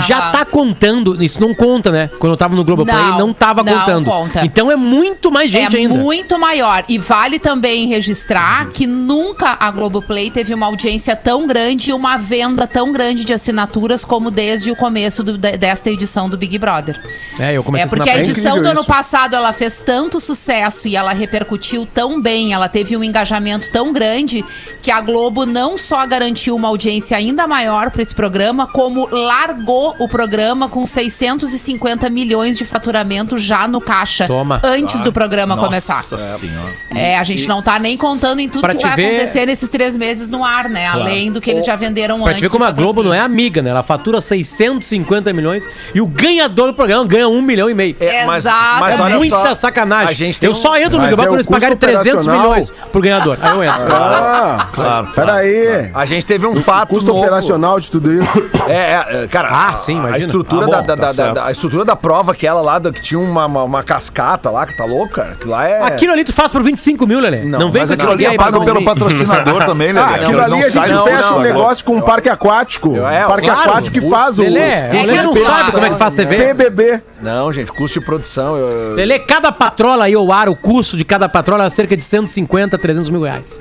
[SPEAKER 7] Já
[SPEAKER 1] Aham.
[SPEAKER 7] tá contando, isso não conta, né? Quando eu tava no Globoplay, não,
[SPEAKER 1] Não,
[SPEAKER 7] tava
[SPEAKER 1] não
[SPEAKER 7] contando.
[SPEAKER 1] conta.
[SPEAKER 7] Então é muito mais gente
[SPEAKER 1] é
[SPEAKER 7] ainda.
[SPEAKER 1] muito maior. E vale também registrar que nunca a Globoplay teve uma audiência tão grande e uma venda tão grande de assinaturas como desde o começo do- de- desta edição do Big Brother.
[SPEAKER 7] É, eu comecei
[SPEAKER 1] É porque a
[SPEAKER 7] pra-
[SPEAKER 1] edição do ano
[SPEAKER 3] isso.
[SPEAKER 1] passado ela fez tanto sucesso e ela repercutiu tão bem, ela teve um engajamento tão grande que a Globo não só garantiu uma audiência ainda maior para esse programa, como largou o programa com 650 milhões de faturamento já no caixa
[SPEAKER 7] Toma.
[SPEAKER 1] antes do programa começar.
[SPEAKER 5] Nossa senhora.
[SPEAKER 1] É, a gente não tá nem contando em tudo
[SPEAKER 7] Pra
[SPEAKER 1] que vai
[SPEAKER 7] ver-
[SPEAKER 1] acontecer nesses três meses no ar, né? Além do que eles já venderam
[SPEAKER 7] Pra
[SPEAKER 1] antes.
[SPEAKER 7] te ver como a Globo não é amiga, né? Ela fatura 650 milhões e o ganhador do programa ganha um milhão e meio.
[SPEAKER 6] É, mas,
[SPEAKER 1] Exato.
[SPEAKER 6] mas
[SPEAKER 7] é
[SPEAKER 6] olha
[SPEAKER 7] muita
[SPEAKER 6] só,
[SPEAKER 7] sacanagem.
[SPEAKER 6] A gente tem
[SPEAKER 7] eu
[SPEAKER 6] um-
[SPEAKER 7] só entro no
[SPEAKER 3] Mas
[SPEAKER 7] Big Brother
[SPEAKER 3] é o
[SPEAKER 7] quando eles pagarem 300
[SPEAKER 3] operacional.
[SPEAKER 7] milhões pro ganhador. Aí eu entro.
[SPEAKER 3] Ah,
[SPEAKER 5] Claro.
[SPEAKER 3] peraí.
[SPEAKER 6] A gente teve um fato
[SPEAKER 3] Custo
[SPEAKER 6] novo.
[SPEAKER 3] operacional de tudo isso.
[SPEAKER 6] É, é, é, cara,
[SPEAKER 7] Ah,
[SPEAKER 6] a-
[SPEAKER 7] sim,
[SPEAKER 6] a
[SPEAKER 7] imagina.
[SPEAKER 6] estrutura,
[SPEAKER 5] Ah, bom,
[SPEAKER 6] da, da-
[SPEAKER 5] tá
[SPEAKER 6] da- da- a estrutura da prova, aquela lá, da- que tinha uma, uma, uma cascata lá, que tá louca, cara, que lá é...
[SPEAKER 7] Aquilo ali tu faz por 25 mil, Lelê. Não,
[SPEAKER 6] Não,
[SPEAKER 7] vem com
[SPEAKER 5] Aquilo ali é pago pelo patrocinador também, né?
[SPEAKER 3] Ah, aquilo ali a gente
[SPEAKER 6] não,
[SPEAKER 3] fecha
[SPEAKER 6] não,
[SPEAKER 3] um
[SPEAKER 6] não.
[SPEAKER 3] negócio com um parque aquático.
[SPEAKER 6] É,
[SPEAKER 3] um parque aquático que faz o.
[SPEAKER 7] Lelê,
[SPEAKER 1] É
[SPEAKER 7] o Lelê não
[SPEAKER 1] que assim,
[SPEAKER 7] sabe como é que faz TV.
[SPEAKER 3] PBB.
[SPEAKER 6] Não, gente, custo de produção...
[SPEAKER 7] Lelê, cada patrola aí ao ar, o custo de cada patrola é cerca de 150, 300 mil reais.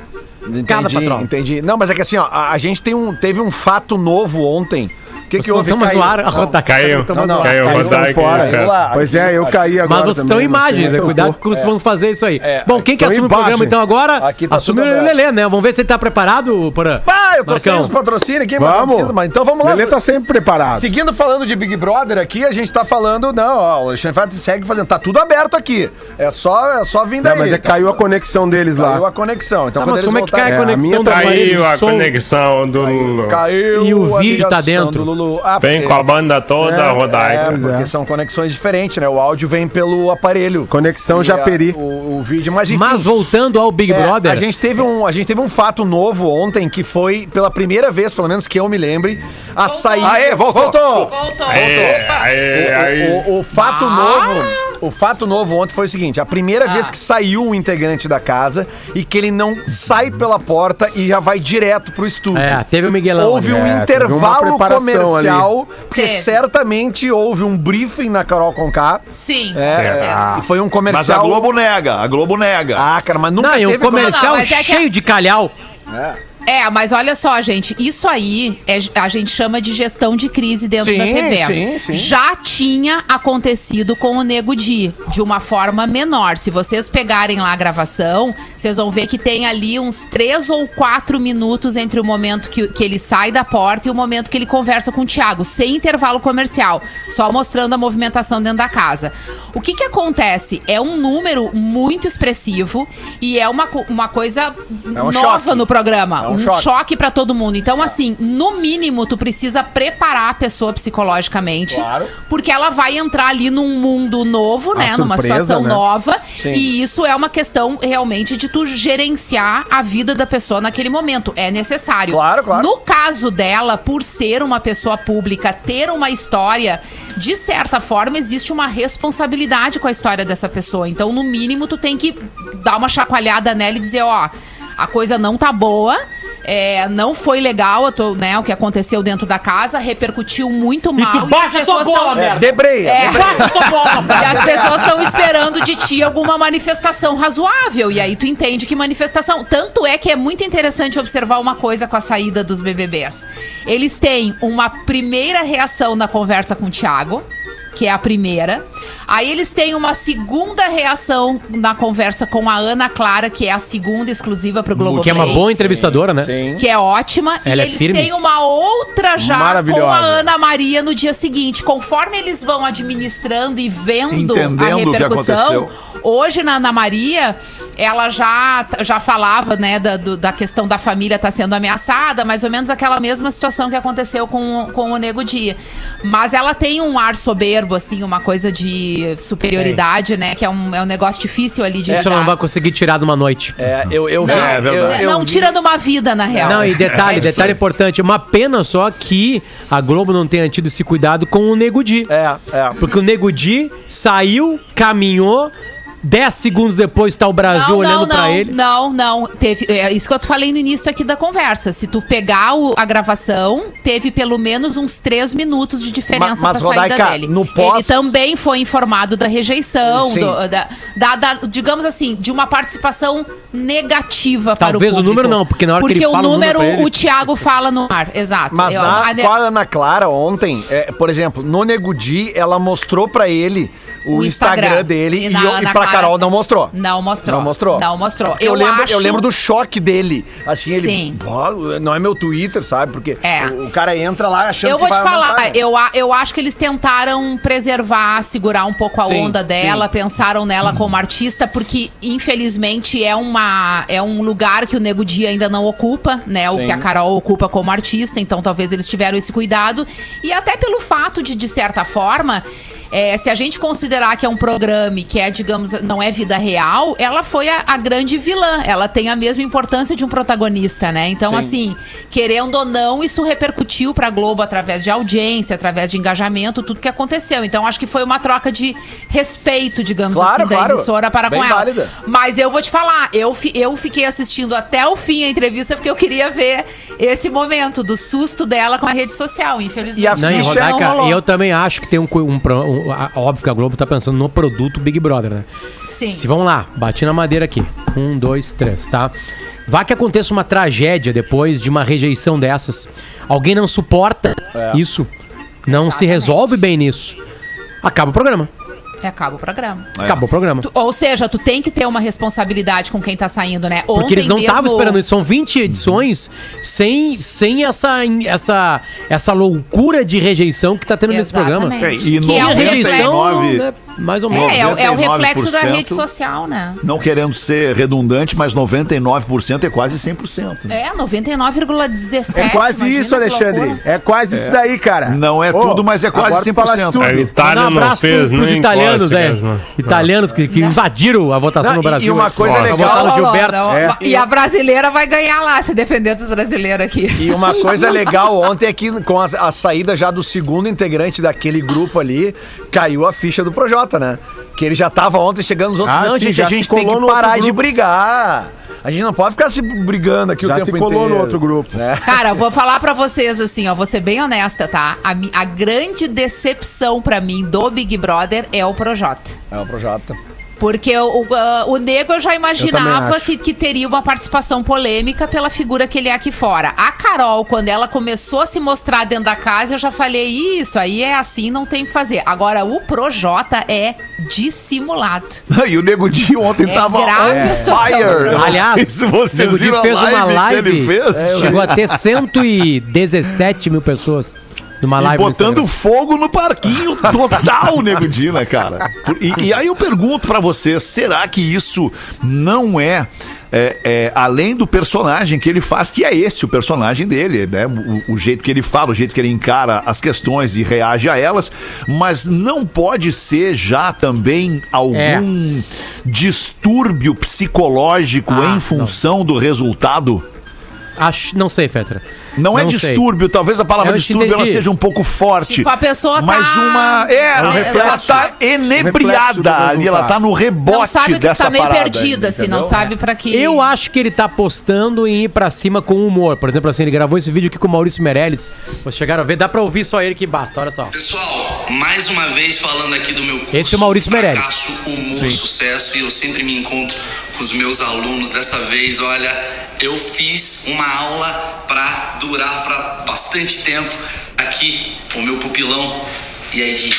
[SPEAKER 6] Entendi,
[SPEAKER 7] Cada patrão.
[SPEAKER 6] entendi. Não, mas é que assim, ó, a, a gente tem um, teve um fato novo ontem. O que, que houve?
[SPEAKER 7] estão mais no ar.
[SPEAKER 6] Não,
[SPEAKER 7] Rodaica.
[SPEAKER 8] Caiu.
[SPEAKER 6] Não, não,
[SPEAKER 8] Caiu,
[SPEAKER 3] Caiu
[SPEAKER 8] Rodaica.
[SPEAKER 3] fora.
[SPEAKER 6] Lá.
[SPEAKER 3] Pois é, eu caí agora.
[SPEAKER 7] Mas vocês estão imagens, é
[SPEAKER 3] eu
[SPEAKER 7] cuidado com vocês vão fazer isso aí.
[SPEAKER 6] É,
[SPEAKER 7] Bom, quem que assume o programa então agora?
[SPEAKER 6] Aqui tá
[SPEAKER 7] assume o. Lelê, né? Vamos ver se ele tá preparado, Porã.
[SPEAKER 6] Pá, eu tô
[SPEAKER 7] Marcão.
[SPEAKER 6] sem os patrocínios aqui, mas não
[SPEAKER 3] Vamos.
[SPEAKER 6] precisa, mas então vamos lá.
[SPEAKER 3] Lelê tá sempre preparado.
[SPEAKER 6] Seguindo falando de Big Brother aqui, a gente tá falando, não, ó, o Alexandre segue fazendo, tá tudo aberto aqui. É só, é só vir daí.
[SPEAKER 3] Não, mas é que caiu a conexão deles
[SPEAKER 6] Caiu
[SPEAKER 3] lá.
[SPEAKER 6] a conexão. Então
[SPEAKER 7] Ah,
[SPEAKER 6] quando
[SPEAKER 7] mas como é que cai a
[SPEAKER 3] É, a
[SPEAKER 7] conexão
[SPEAKER 3] minha
[SPEAKER 7] parede
[SPEAKER 8] Caiu a conexão do.
[SPEAKER 6] Caiu
[SPEAKER 7] E o
[SPEAKER 6] a
[SPEAKER 7] vídeo tá dentro.
[SPEAKER 6] Lulu. Ah,
[SPEAKER 8] Vem
[SPEAKER 6] porque-
[SPEAKER 8] com a banda toda,
[SPEAKER 3] É,
[SPEAKER 6] É,
[SPEAKER 8] Rodaica.
[SPEAKER 6] porque
[SPEAKER 3] é.
[SPEAKER 6] são conexões diferentes, né? O áudio vem pelo aparelho.
[SPEAKER 3] Conexão
[SPEAKER 6] a-
[SPEAKER 3] Japeri.
[SPEAKER 6] O, o vídeo, mas enfim.
[SPEAKER 7] Mas voltando ao Big
[SPEAKER 6] É,
[SPEAKER 7] Brother.
[SPEAKER 6] A gente, teve um, a gente teve um fato novo ontem que foi, pela primeira vez, pelo menos que eu me lembre, a saída.
[SPEAKER 5] Aê, voltou.
[SPEAKER 6] Voltou!
[SPEAKER 1] Voltou.
[SPEAKER 8] Aê, aê, aê.
[SPEAKER 6] O, o- o fato novo, o fato novo ontem foi o seguinte: a primeira vez que saiu um integrante da casa e que ele não sai pela porta e já vai direto pro estúdio.
[SPEAKER 7] É, teve o Miguelão.
[SPEAKER 6] Houve
[SPEAKER 7] ali.
[SPEAKER 6] um
[SPEAKER 3] É, teve
[SPEAKER 6] intervalo comercial, porque
[SPEAKER 1] Teve.
[SPEAKER 6] certamente houve um briefing na Carol Conká.
[SPEAKER 1] Sim,
[SPEAKER 6] É,
[SPEAKER 1] certeza.
[SPEAKER 6] e foi um
[SPEAKER 5] Mas
[SPEAKER 6] comercial.
[SPEAKER 5] a Globo nega, a Globo nega.
[SPEAKER 6] Ah, cara, mas nunca
[SPEAKER 7] Não, e um
[SPEAKER 6] teve
[SPEAKER 7] comercial
[SPEAKER 1] Não, mas é que-
[SPEAKER 7] cheio de calhau.
[SPEAKER 1] É, mas olha só, gente, isso aí é, a gente chama de gestão de crise dentro
[SPEAKER 6] Sim,
[SPEAKER 1] da TV.
[SPEAKER 6] sim, sim.
[SPEAKER 1] Já tinha acontecido com o Nego Di, de uma forma menor. Se vocês pegarem lá a gravação, vocês vão ver que tem ali uns três ou quatro minutos entre o momento que, que ele sai da porta e o momento que ele conversa com o Thiago, sem intervalo comercial, só mostrando a movimentação dentro da casa. O que que acontece? É um número muito expressivo e é uma, uma coisa
[SPEAKER 6] É um
[SPEAKER 1] nova
[SPEAKER 6] choque.
[SPEAKER 1] no programa.
[SPEAKER 6] É um
[SPEAKER 1] um
[SPEAKER 6] choque.
[SPEAKER 1] choque, pra todo mundo. Então, assim, no mínimo, tu precisa preparar a pessoa psicologicamente.
[SPEAKER 6] Claro.
[SPEAKER 1] Porque ela vai entrar ali num mundo novo, né? Numa
[SPEAKER 3] surpresa,
[SPEAKER 1] situação
[SPEAKER 3] né?
[SPEAKER 1] nova.
[SPEAKER 6] Sim.
[SPEAKER 1] E isso é uma questão realmente de tu gerenciar a vida da pessoa naquele momento. É necessário.
[SPEAKER 6] Claro, claro.
[SPEAKER 1] No caso dela, por ser uma pessoa pública, ter uma história, de certa forma, existe uma responsabilidade com a história dessa pessoa. Então, no mínimo, tu tem que dar uma chacoalhada nela e dizer, ó, a coisa não tá boa. É, não foi legal tô, né, o que aconteceu dentro da casa, repercutiu muito mal.
[SPEAKER 7] tu baixa
[SPEAKER 1] as
[SPEAKER 7] a tua
[SPEAKER 1] pessoas
[SPEAKER 7] bola,
[SPEAKER 1] tão-
[SPEAKER 7] merda.
[SPEAKER 6] Debreia.
[SPEAKER 1] É.
[SPEAKER 6] debreia.
[SPEAKER 1] e as pessoas estão esperando de ti alguma manifestação razoável. E aí tu entende que manifestação. Tanto é que é muito interessante observar uma coisa com a saída dos BBBs. Eles têm uma primeira reação na conversa com o Thiago, que é a primeira. Aí eles têm uma segunda reação na conversa com a Ana Clara, que é a segunda exclusiva pro Globo
[SPEAKER 7] Que é uma boa entrevistadora, né?
[SPEAKER 6] Sim.
[SPEAKER 1] que é ótima.
[SPEAKER 7] Ela
[SPEAKER 1] e
[SPEAKER 7] é
[SPEAKER 1] eles
[SPEAKER 7] firme.
[SPEAKER 1] têm uma outra já com a Ana Maria no dia seguinte. Conforme eles vão administrando e vendo a
[SPEAKER 5] Entendendo o que
[SPEAKER 1] repercussão, hoje na Ana Maria, ela já, já falava, né, da, do- da questão da família estar sendo ameaçada, mais ou menos aquela mesma situação que aconteceu com, com o Nego Dia. Mas ela tem um ar soberbo, assim, uma coisa de superioridade, né, que é um, é um negócio difícil ali de
[SPEAKER 7] Isso ela não vai conseguir tirar de uma noite.
[SPEAKER 6] É, eu, eu vi.
[SPEAKER 1] Não,
[SPEAKER 6] eu- eu- eu
[SPEAKER 1] não
[SPEAKER 6] vi-
[SPEAKER 1] tirando uma vida, na real.
[SPEAKER 7] Não, e detalhe,
[SPEAKER 1] É
[SPEAKER 7] detalhe
[SPEAKER 1] difícil.
[SPEAKER 7] importante. Uma pena só que a Globo não tenha tido esse cuidado com o Nego Di.
[SPEAKER 6] É, é.
[SPEAKER 7] Porque o Nego Di saiu, caminhou, 10 segundos depois tá o Brasil
[SPEAKER 1] não,
[SPEAKER 7] olhando
[SPEAKER 1] não,
[SPEAKER 7] pra
[SPEAKER 1] não,
[SPEAKER 7] ele.
[SPEAKER 1] Não, não. Teve, é isso que eu tô falei no início aqui da conversa. Se tu pegar o- a gravação, teve pelo menos uns três minutos de diferença
[SPEAKER 6] Ma- mas,
[SPEAKER 1] pra saída
[SPEAKER 6] Rodaica,
[SPEAKER 1] dele.
[SPEAKER 6] no pós-
[SPEAKER 1] Ele também foi informado da rejeição, do- da, da- da- digamos assim, de uma participação negativa para o
[SPEAKER 7] Talvez o número não, porque na hora que
[SPEAKER 1] porque
[SPEAKER 7] ele fala
[SPEAKER 1] o
[SPEAKER 7] o número
[SPEAKER 1] número,
[SPEAKER 7] pra ele-
[SPEAKER 1] o Thiago fala no ar, exato.
[SPEAKER 6] Mas
[SPEAKER 1] Eu-
[SPEAKER 6] na,
[SPEAKER 1] a-
[SPEAKER 6] com a Ana Clara ontem, é, por exemplo, no Negudi, ela mostrou pra ele o,
[SPEAKER 1] O
[SPEAKER 6] Instagram,
[SPEAKER 1] Instagram.
[SPEAKER 6] dele
[SPEAKER 1] E
[SPEAKER 6] e,
[SPEAKER 1] na
[SPEAKER 6] eu- e pra
[SPEAKER 1] Clara-
[SPEAKER 6] Carol não mostrou.
[SPEAKER 1] Não mostrou.
[SPEAKER 6] Não mostrou.
[SPEAKER 1] Não mostrou.
[SPEAKER 6] Eu, lembro,
[SPEAKER 1] acho...
[SPEAKER 6] eu lembro do choque dele. Assim, ele.
[SPEAKER 1] Sim.
[SPEAKER 6] "Pô, não é meu Twitter, sabe? Porque
[SPEAKER 1] É.
[SPEAKER 6] o, o cara entra lá achando
[SPEAKER 1] Eu
[SPEAKER 6] que
[SPEAKER 1] vou te
[SPEAKER 6] vai
[SPEAKER 1] falar,
[SPEAKER 6] aumentar,
[SPEAKER 1] eu, eu acho que eles tentaram preservar, segurar um pouco a
[SPEAKER 6] Sim,
[SPEAKER 1] onda dela, pensaram nela como artista, porque infelizmente é, uma, é um lugar que o Nego Dia ainda não ocupa, né? O
[SPEAKER 6] Sim.
[SPEAKER 1] que a Carol ocupa como artista, então talvez eles tiveram esse cuidado. E até pelo fato de, de certa forma. É, se a gente considerar que é um programa que é, digamos, não é vida real, ela foi a, a grande vilã. Ela tem a mesma importância de um protagonista, né? Então,
[SPEAKER 6] Sim.
[SPEAKER 1] assim, querendo ou não, isso repercutiu pra Globo através de audiência, através de engajamento, tudo que aconteceu. Então, acho que foi uma troca de respeito, digamos
[SPEAKER 6] Claro,
[SPEAKER 1] assim, da
[SPEAKER 6] claro.
[SPEAKER 1] emissora para
[SPEAKER 6] Bem
[SPEAKER 1] com ela.
[SPEAKER 6] válida.
[SPEAKER 1] Mas eu vou te falar, eu, fi- eu fiquei assistindo até o fim a entrevista porque eu queria ver esse momento do susto dela com a rede social. Infelizmente,
[SPEAKER 6] E a
[SPEAKER 7] Não, e
[SPEAKER 6] ficha
[SPEAKER 7] Rodaica,
[SPEAKER 1] rolou.
[SPEAKER 7] eu também acho que tem um, um, um- Óbvio que a Globo tá pensando no produto Big Brother, né?
[SPEAKER 1] Sim.
[SPEAKER 7] Se vamos lá, bati na madeira aqui. Um, dois, três, tá? Vá que aconteça uma tragédia depois de uma rejeição dessas. Alguém não suporta isso, não se
[SPEAKER 1] Exatamente.
[SPEAKER 7] resolve bem nisso. Acaba o programa.
[SPEAKER 1] Acaba o programa.
[SPEAKER 7] Acabou o programa.
[SPEAKER 1] Tu- ou seja, tu tem que ter uma responsabilidade com quem tá saindo, né?
[SPEAKER 7] Porque eles não estavam
[SPEAKER 1] mesmo-
[SPEAKER 7] esperando isso. São 20 edições sem, sem essa, essa, essa loucura de rejeição que tá tendo nesse programa.
[SPEAKER 1] Exatamente.
[SPEAKER 5] E
[SPEAKER 1] Que é o
[SPEAKER 7] rejeição,
[SPEAKER 5] 99
[SPEAKER 7] né, mais ou menos.
[SPEAKER 1] É, é, o- é o reflexo da
[SPEAKER 5] 99%.
[SPEAKER 1] rede social, né?
[SPEAKER 5] Não querendo ser redundante, mas 99% é quase 100%. né?
[SPEAKER 1] É, 99,17.
[SPEAKER 3] É quase
[SPEAKER 1] imagina
[SPEAKER 3] isso, Alexandre. É quase isso daí, cara.
[SPEAKER 5] Não é
[SPEAKER 3] Ô,
[SPEAKER 5] tudo, mas é quase
[SPEAKER 3] agora tu
[SPEAKER 5] 100%.
[SPEAKER 3] falaste tudo.
[SPEAKER 8] A Itália
[SPEAKER 7] um
[SPEAKER 8] não
[SPEAKER 7] abraço
[SPEAKER 8] fez
[SPEAKER 7] pro, pros italianos, é.
[SPEAKER 8] cócegas, né?
[SPEAKER 7] Italianos que, que invadiram a votação
[SPEAKER 6] Não,
[SPEAKER 7] no Brasil.
[SPEAKER 6] e uma
[SPEAKER 7] né?
[SPEAKER 6] coisa legal-
[SPEAKER 7] Gilberto.
[SPEAKER 1] não,
[SPEAKER 3] É.
[SPEAKER 1] E a brasileira vai ganhar lá, se defender dos brasileiros aqui.
[SPEAKER 6] E uma coisa legal ontem é que com a, a saída já do segundo integrante daquele grupo ali, caiu a ficha do Né? Que ele já tava ontem chegando os outros.
[SPEAKER 3] Ah,
[SPEAKER 6] não,
[SPEAKER 3] sim,
[SPEAKER 6] gente,
[SPEAKER 3] já
[SPEAKER 6] a
[SPEAKER 3] se
[SPEAKER 6] gente tem que parar de brigar. A gente não pode ficar se brigando aqui o
[SPEAKER 3] Já
[SPEAKER 6] tempo
[SPEAKER 3] se
[SPEAKER 6] inteiro.
[SPEAKER 3] colou no outro grupo.
[SPEAKER 6] É.
[SPEAKER 1] Cara, eu vou falar pra vocês assim, ó, vou ser bem honesta, tá? A, a grande decepção pra mim do Big Brother é o Projota.
[SPEAKER 6] É o Projota.
[SPEAKER 1] Porque o, o, o Nego eu já imaginava
[SPEAKER 3] acho.
[SPEAKER 1] que, que teria uma participação polêmica pela figura que ele é aqui fora. A Carol, quando ela começou a se mostrar dentro da casa, eu já falei, isso aí é assim, não tem o que fazer. Agora, o Projota é dissimulado.
[SPEAKER 5] E o Nego Di ontem
[SPEAKER 1] É
[SPEAKER 5] tava
[SPEAKER 1] grave situação.
[SPEAKER 5] fire. Eu
[SPEAKER 7] Aliás,
[SPEAKER 5] vocês
[SPEAKER 7] Nego Di fez uma
[SPEAKER 5] que
[SPEAKER 7] live,
[SPEAKER 5] ele fez.
[SPEAKER 7] chegou a ter 117 mil pessoas
[SPEAKER 5] E
[SPEAKER 7] live no
[SPEAKER 5] botando fogo no parquinho total, Nego Di, né, cara? E, e aí eu pergunto pra vocês, será que isso não é, é, é, além do personagem que ele faz, que é esse o personagem dele, né? O, o jeito que ele fala, o jeito que ele encara as questões e reage a elas, mas não pode ser já também algum distúrbio psicológico
[SPEAKER 7] Ah,
[SPEAKER 5] em função do resultado?
[SPEAKER 7] Acho, não sei, Fetra.
[SPEAKER 5] Não, é
[SPEAKER 7] sei.
[SPEAKER 5] distúrbio, talvez a palavra
[SPEAKER 7] Eu
[SPEAKER 5] distúrbio ela seja um pouco forte.
[SPEAKER 1] Tipo, a pessoa
[SPEAKER 5] mas
[SPEAKER 1] tá-
[SPEAKER 5] uma. É,
[SPEAKER 1] É um
[SPEAKER 5] ela tá enebriada ali, ela tá no rebote
[SPEAKER 1] Não sabe que
[SPEAKER 5] dessa
[SPEAKER 1] tá meio
[SPEAKER 5] parada.
[SPEAKER 1] perdida, assim, não sabe pra que.
[SPEAKER 7] Eu acho que ele tá apostando em ir pra cima com humor. Por exemplo, assim, ele gravou esse vídeo aqui com o Maurício Meirelles. Vocês chegaram a ver, dá pra ouvir só ele que basta, olha só.
[SPEAKER 9] Pessoal, mais uma vez falando aqui do meu curso
[SPEAKER 7] Esse é o Maurício Meirelles.
[SPEAKER 9] Fracasso, Humor, Sucesso e eu sempre me encontro com os meus alunos. Dessa vez, olha, eu fiz uma aula pra durar pra bastante tempo. Aqui, o meu pupilão. E aí, Di?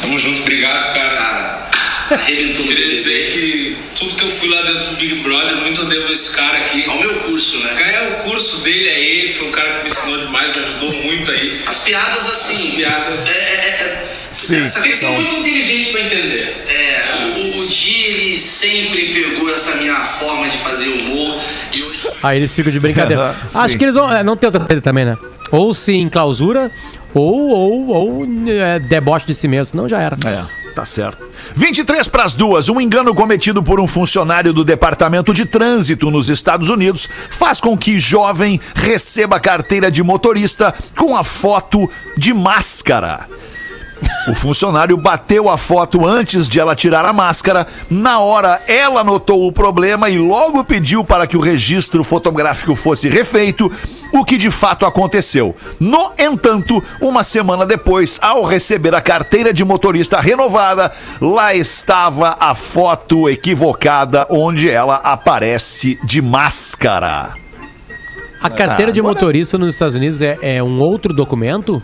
[SPEAKER 9] Tamo junto, obrigado, cara. Arrebentou no Queria dizer que tudo que eu fui lá dentro do Big Brother, muito eu devo a esse cara aqui. Ao meu curso, né? É, o curso dele é ele, foi um cara que me ensinou demais, ajudou muito aí. As piadas assim. As piadas. É, é, é.
[SPEAKER 5] Sim.
[SPEAKER 9] Você tem que ser muito inteligente pra entender. É, o, o Di, ele sempre pegou essa minha forma de fazer humor e hoje.
[SPEAKER 7] Aí eles ficam de brincadeira. Acho que eles vão. é, Não tem outra saída também, né? Ou se em clausura, ou, ou, ou é, deboche de si mesmo, senão já era.
[SPEAKER 5] É, tá certo. 23 para as duas. Um engano cometido por um funcionário do Departamento de Trânsito nos Estados Unidos faz com que jovem receba carteira de motorista com a foto de máscara. O funcionário bateu a foto antes de ela tirar a máscara. Na hora, ela notou o problema e logo pediu para que o registro fotográfico fosse refeito, o que de fato aconteceu. No entanto, uma semana depois, ao receber a carteira de motorista renovada, lá estava a foto equivocada onde ela aparece de máscara.
[SPEAKER 7] A carteira de motorista nos Estados Unidos é, é um outro documento?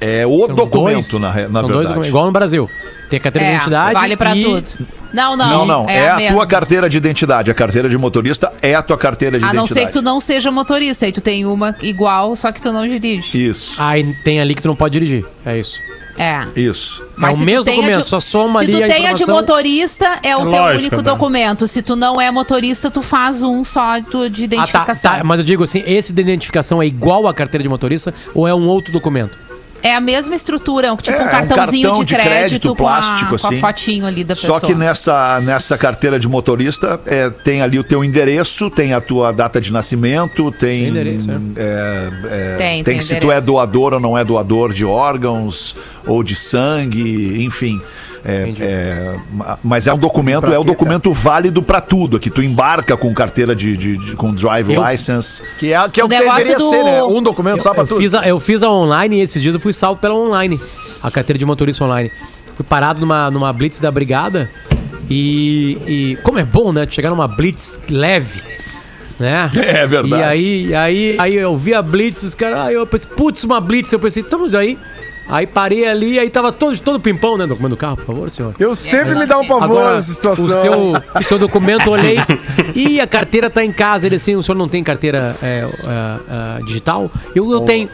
[SPEAKER 5] É o
[SPEAKER 7] São
[SPEAKER 5] documento,
[SPEAKER 7] dois?
[SPEAKER 5] na, na
[SPEAKER 7] São dois
[SPEAKER 5] verdade.
[SPEAKER 7] documentos, igual no Brasil. Tem a carteira de identidade.
[SPEAKER 1] vale pra
[SPEAKER 7] e-
[SPEAKER 1] tudo. Não, não.
[SPEAKER 5] Não, não, é, a,
[SPEAKER 1] mesma.
[SPEAKER 5] tua carteira de identidade. A carteira de motorista é a tua carteira de
[SPEAKER 1] A não
[SPEAKER 5] identidade.
[SPEAKER 1] ser que tu não seja motorista e tu tem uma igual, só que tu não dirige.
[SPEAKER 5] Isso,
[SPEAKER 7] Aí tem ali que tu não pode dirigir. É isso.
[SPEAKER 1] É.
[SPEAKER 5] isso.
[SPEAKER 7] é o
[SPEAKER 1] se tu
[SPEAKER 7] mesmo
[SPEAKER 1] a
[SPEAKER 7] documento,
[SPEAKER 1] de-
[SPEAKER 7] só soma ali
[SPEAKER 1] Se tu
[SPEAKER 7] a
[SPEAKER 1] tem a de motorista, é o
[SPEAKER 8] É
[SPEAKER 1] teu
[SPEAKER 8] lógico,
[SPEAKER 1] único
[SPEAKER 8] né?
[SPEAKER 1] documento. Se tu não é motorista, tu faz um só de
[SPEAKER 7] Ah, tá,
[SPEAKER 1] identificação.
[SPEAKER 7] tá, mas eu digo assim, esse de identificação é igual à carteira de motorista ou é um outro documento?
[SPEAKER 1] É a mesma estrutura, tipo
[SPEAKER 5] É,
[SPEAKER 1] um
[SPEAKER 5] um
[SPEAKER 1] cartãozinho
[SPEAKER 5] cartão
[SPEAKER 1] de
[SPEAKER 5] de
[SPEAKER 1] crédito,
[SPEAKER 5] crédito
[SPEAKER 1] com, a,
[SPEAKER 5] plástico,
[SPEAKER 1] com a
[SPEAKER 5] assim.
[SPEAKER 1] fotinho ali da
[SPEAKER 5] Só
[SPEAKER 1] pessoa.
[SPEAKER 5] que nessa, nessa carteira de motorista é, tem ali o teu endereço, tem a tua data de nascimento, tem.
[SPEAKER 7] Tem endereço, né?
[SPEAKER 5] é, é,
[SPEAKER 1] Tem,
[SPEAKER 5] tem
[SPEAKER 1] tem
[SPEAKER 5] se tu é
[SPEAKER 1] endereço.
[SPEAKER 5] doador ou não é doador de órgãos ou de sangue, enfim. É, é, ma- mas é um documento,
[SPEAKER 3] Pra
[SPEAKER 5] é o
[SPEAKER 3] quê,
[SPEAKER 5] documento válido pra tudo. Que tu embarca com carteira de, de- de- com drive
[SPEAKER 7] Eu-
[SPEAKER 5] license.
[SPEAKER 6] Que é, que é o,
[SPEAKER 1] O
[SPEAKER 6] que deveria
[SPEAKER 1] do-
[SPEAKER 6] ser, né? Um documento só pra
[SPEAKER 7] eu,
[SPEAKER 6] tudo.
[SPEAKER 7] fiz a, eu fiz a online e esses dias eu fui salvo pela online. A carteira de motorista online. Fui parado numa, numa blitz da brigada e, e como é bom, né? Chegar numa blitz leve, né?
[SPEAKER 5] É verdade.
[SPEAKER 7] E aí, aí, aí eu vi a blitz, os caras, aí eu pensei, putz, uma blitz. Eu pensei, estamos aí. Aí parei ali, aí tava todo, todo pimpão, né? Documento do carro, por favor, senhor.
[SPEAKER 3] Eu sempre me dá um pavor
[SPEAKER 7] Agora,
[SPEAKER 3] nessa situação.
[SPEAKER 7] o seu, o seu documento, olhei. E a carteira tá em casa. Ele assim, o senhor não tem carteira é, é, é, digital? Eu, eu tenho.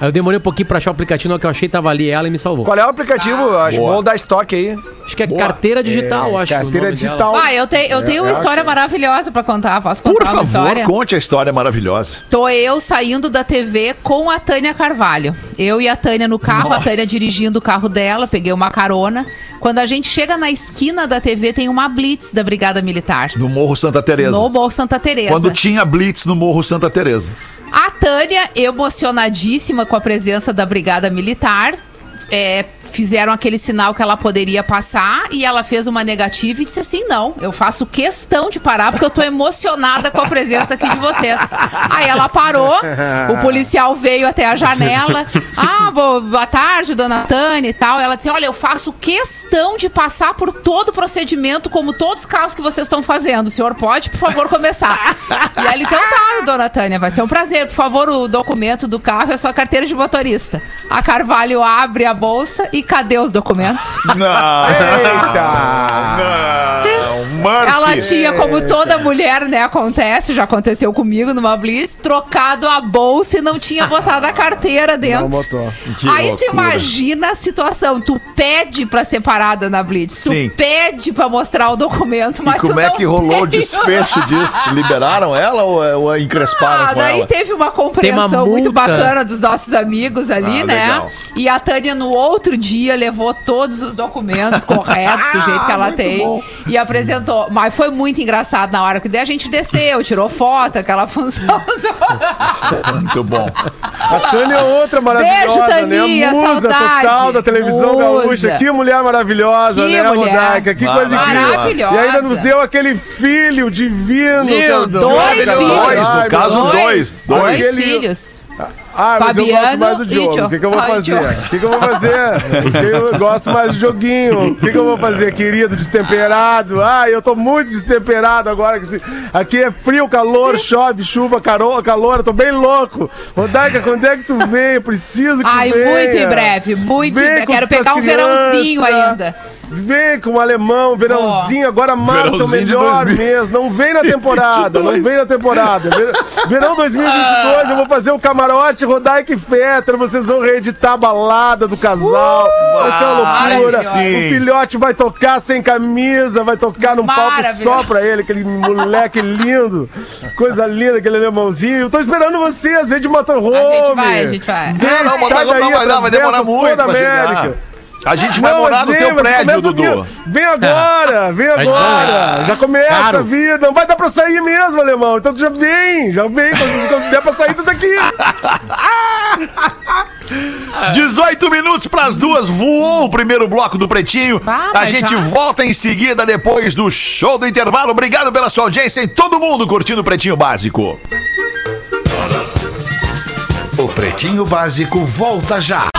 [SPEAKER 7] Aí eu demorei um pouquinho pra achar o aplicativo, que eu achei, tava ali ela e me salvou.
[SPEAKER 6] Qual é o aplicativo? Acho
[SPEAKER 5] Boa.
[SPEAKER 6] bom dar estoque aí.
[SPEAKER 7] Acho que é carteira digital, acho. o
[SPEAKER 3] Carteira
[SPEAKER 7] nome
[SPEAKER 3] digital.
[SPEAKER 1] Ah, eu, te, eu tenho uma história maravilhosa pra contar. Posso contar
[SPEAKER 5] Por
[SPEAKER 1] uma
[SPEAKER 5] favor,
[SPEAKER 1] história?
[SPEAKER 5] conte a história maravilhosa.
[SPEAKER 1] Tô eu saindo da TV com a Tânia Carvalho. Eu e a Tânia no carro, a
[SPEAKER 5] Nossa.
[SPEAKER 1] Tânia dirigindo o carro dela, peguei uma carona. Quando a gente chega na esquina da TV, tem uma blitz da Brigada Militar.
[SPEAKER 5] No Morro Santa Teresa.
[SPEAKER 1] No Morro Santa Teresa.
[SPEAKER 5] Quando tinha blitz no Morro Santa Teresa.
[SPEAKER 1] A Tânia, emocionadíssima com a presença da Brigada Militar, é, fizeram aquele sinal que ela poderia passar e ela fez uma negativa e disse assim: não, eu faço questão de parar porque eu tô emocionada com a presença aqui de vocês. Aí ela parou, o policial veio até a janela. Ah, bo- boa tarde, dona Tânia e tal. Ela disse: olha, eu faço questão de passar por todo o procedimento, como todos os carros que vocês estão fazendo. O senhor pode, por favor, começar. E ela, então tá, dona Tânia, vai ser um prazer. Por favor, o documento do carro é sua carteira de motorista. A Carvalho abre a bolsa e cadê os documentos?
[SPEAKER 5] Não,
[SPEAKER 3] Eita!
[SPEAKER 5] não, Murphy.
[SPEAKER 1] Ela tinha, como toda mulher, né, acontece, já aconteceu comigo numa Blitz, trocado a bolsa e não tinha botado a carteira dentro.
[SPEAKER 3] Não botou.
[SPEAKER 5] Que
[SPEAKER 1] Aí tu
[SPEAKER 5] loucura.
[SPEAKER 1] imagina a situação, tu pede pra ser parada na Blitz,
[SPEAKER 5] Sim.
[SPEAKER 1] tu pede pra mostrar o documento, mas
[SPEAKER 5] E como
[SPEAKER 1] tu
[SPEAKER 5] é
[SPEAKER 1] não
[SPEAKER 5] que rolou o
[SPEAKER 1] tem.
[SPEAKER 5] desfecho disso? Liberaram ela ou, ou encresparam
[SPEAKER 1] Ah,
[SPEAKER 5] com
[SPEAKER 1] daí
[SPEAKER 5] ela?
[SPEAKER 1] teve uma compreensão
[SPEAKER 7] uma
[SPEAKER 1] muito bacana dos nossos amigos ali,
[SPEAKER 5] Ah,
[SPEAKER 1] né?
[SPEAKER 5] legal.
[SPEAKER 1] E a Tânia no outro dia levou todos os documentos corretos do jeito que ela tem e apresentou. Mas foi muito engraçado na hora que daí a gente desceu, tirou foto, aquela função toda.
[SPEAKER 5] Muito bom.
[SPEAKER 3] A Tânia é outra maravilhosa,
[SPEAKER 1] Beijo, Taninha,
[SPEAKER 3] né? Musa
[SPEAKER 1] saudade.
[SPEAKER 3] total da televisão
[SPEAKER 1] Musa.
[SPEAKER 3] gaúcha. Que mulher maravilhosa,
[SPEAKER 1] Que
[SPEAKER 3] né,
[SPEAKER 1] mulher.
[SPEAKER 3] Rodaica? Que coisa incrível.
[SPEAKER 1] Maravilhosa.
[SPEAKER 3] E ainda nos deu aquele filho divino.
[SPEAKER 6] Lindo.
[SPEAKER 1] Dois
[SPEAKER 3] Aquele-
[SPEAKER 1] filhos.
[SPEAKER 5] Dois, no caso, dois.
[SPEAKER 1] Dois
[SPEAKER 3] Aquele-
[SPEAKER 1] filhos.
[SPEAKER 3] Ah, mas eu gosto
[SPEAKER 1] Fabiano
[SPEAKER 3] mais do jogo. O que, que eu vou fazer? O que, que eu vou fazer? Eu gosto mais do joguinho. O que, que eu vou fazer, querido? Destemperado. Ah, eu tô muito destemperado agora. que se- Aqui é frio, calor, chove, chuva, caro- calor. Eu tô bem louco. Rodaica, quando é que tu vem? Eu preciso que
[SPEAKER 1] Ai,
[SPEAKER 3] tu venha.
[SPEAKER 1] muito em breve, muito
[SPEAKER 3] Vem
[SPEAKER 1] em breve. Quero pegar um verãozinho ainda.
[SPEAKER 3] Vem com o alemão, verãozinho, agora março é o melhor
[SPEAKER 5] 2000.
[SPEAKER 3] mês. Não vem na temporada, não vem na temporada. Ver- Verão 2022, eu vou fazer o camarote Rodaica e Fetter. Vocês vão reeditar a balada do casal. vai ser uma loucura. O filhote vai tocar sem camisa, vai tocar num palco só pra ele, aquele moleque lindo. Coisa linda, aquele alemãozinho. Eu tô esperando vocês, vem de motorhome.
[SPEAKER 1] A gente vai, a gente vai.
[SPEAKER 3] Vem,
[SPEAKER 5] Ah, não, motorhome não vai dar, vai demorar muito pra chegar. A gente vai
[SPEAKER 3] Não,
[SPEAKER 5] morar no teu prédio, Dudu.
[SPEAKER 3] Vem agora, vem agora. Já começa
[SPEAKER 7] Caro.
[SPEAKER 3] a vir. Não vai dar pra sair mesmo, alemão. Então tu já vem, já vem. Quando, der pra sair, tu tá aqui.
[SPEAKER 5] 18 minutos pras duas, voou o primeiro bloco do Pretinho. A gente volta em seguida depois do show do intervalo. Obrigado pela sua audiência e todo mundo curtindo o Pretinho Básico.
[SPEAKER 4] O Pretinho Básico volta já.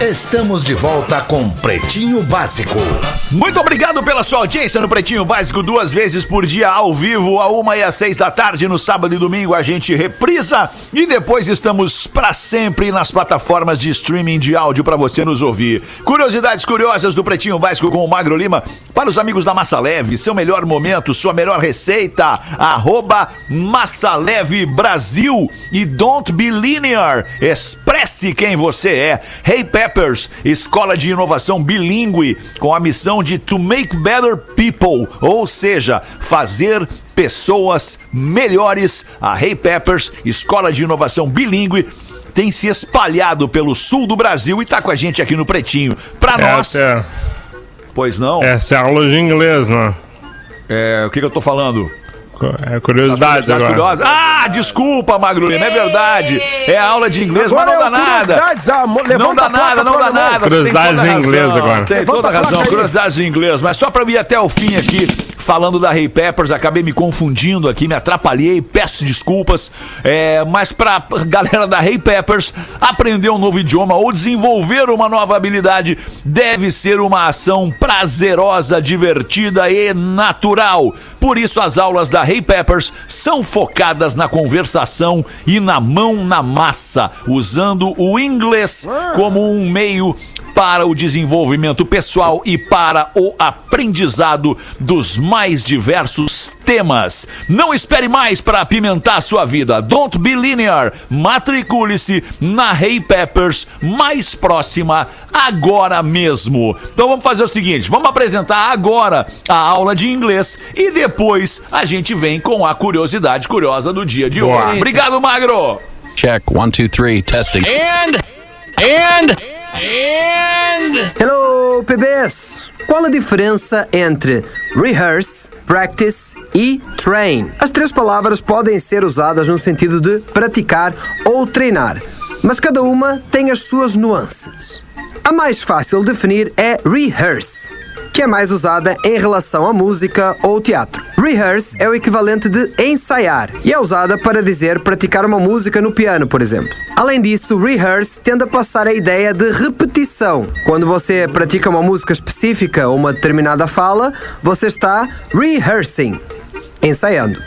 [SPEAKER 4] Estamos de volta com Pretinho Básico.
[SPEAKER 5] Muito obrigado pela sua audiência no Pretinho Básico, duas vezes por dia, ao vivo, a uma e às seis da tarde, no sábado e domingo a gente reprisa e depois estamos para sempre nas plataformas de streaming de áudio para você nos ouvir. Curiosidades curiosas do Pretinho Básico com o Magro Lima, para os amigos da Massa Leve, seu melhor momento, sua melhor receita, arroba Massa Leve Brasil e Don't Be Linear, expresse quem você é. Hey Peppers, escola de inovação bilíngue com a missão de to make better people, ou seja, fazer pessoas melhores. A Hey Peppers, escola de inovação bilíngue, tem se espalhado pelo sul do Brasil e tá com a gente aqui no Pretinho. Pra nós,
[SPEAKER 8] é-
[SPEAKER 5] pois não?
[SPEAKER 8] essa é aula de inglês, né?
[SPEAKER 5] É, o que, que eu tô falando?
[SPEAKER 8] É curiosidade
[SPEAKER 5] Tá
[SPEAKER 8] agora.
[SPEAKER 5] curiosa? Ah, desculpa, Magro Lima, é verdade. É aula de inglês,
[SPEAKER 3] Agora
[SPEAKER 5] mas não dá nada.
[SPEAKER 3] Curiosidades, ah,
[SPEAKER 5] Não dá nada, não dá nada.
[SPEAKER 8] Curiosidades
[SPEAKER 5] toda a
[SPEAKER 8] em inglês agora.
[SPEAKER 5] Tem toda a razão, curiosidades em inglês. Mas só pra eu ir até o fim aqui, falando da Hey Peppers, acabei me confundindo aqui, me atrapalhei, peço desculpas. É, mas pra galera da Hey Peppers aprender um novo idioma ou desenvolver uma nova habilidade deve ser uma ação prazerosa, divertida e natural. Por isso, as aulas da Hey Peppers são focadas na conversação e na mão na massa, usando o inglês como um meio para o desenvolvimento pessoal e para o aprendizado dos mais diversos temas. Não espere mais para apimentar sua vida. Don't be linear. Matricule-se na Hey Peppers mais próxima agora mesmo. Então vamos fazer o seguinte, vamos apresentar agora a aula de inglês e depois a gente vem com a curiosidade curiosa do dia de hoje. Obrigado, Magro.
[SPEAKER 10] Check. One, two, three. Testing. And, and, and.
[SPEAKER 11] Hello, PBs! Qual a diferença entre rehearse, practice e train? As três palavras podem ser usadas no sentido de praticar ou treinar, mas cada uma tem as suas nuances. A mais fácil de definir é rehearse, que é mais usada em relação à música ou teatro. Rehearse é o equivalente de ensaiar e é usada para dizer praticar uma música no piano, por exemplo. Além disso, rehearse tende a passar a ideia de repetição. Quando você pratica uma música específica ou uma determinada fala, você está rehearsing, ensaiando.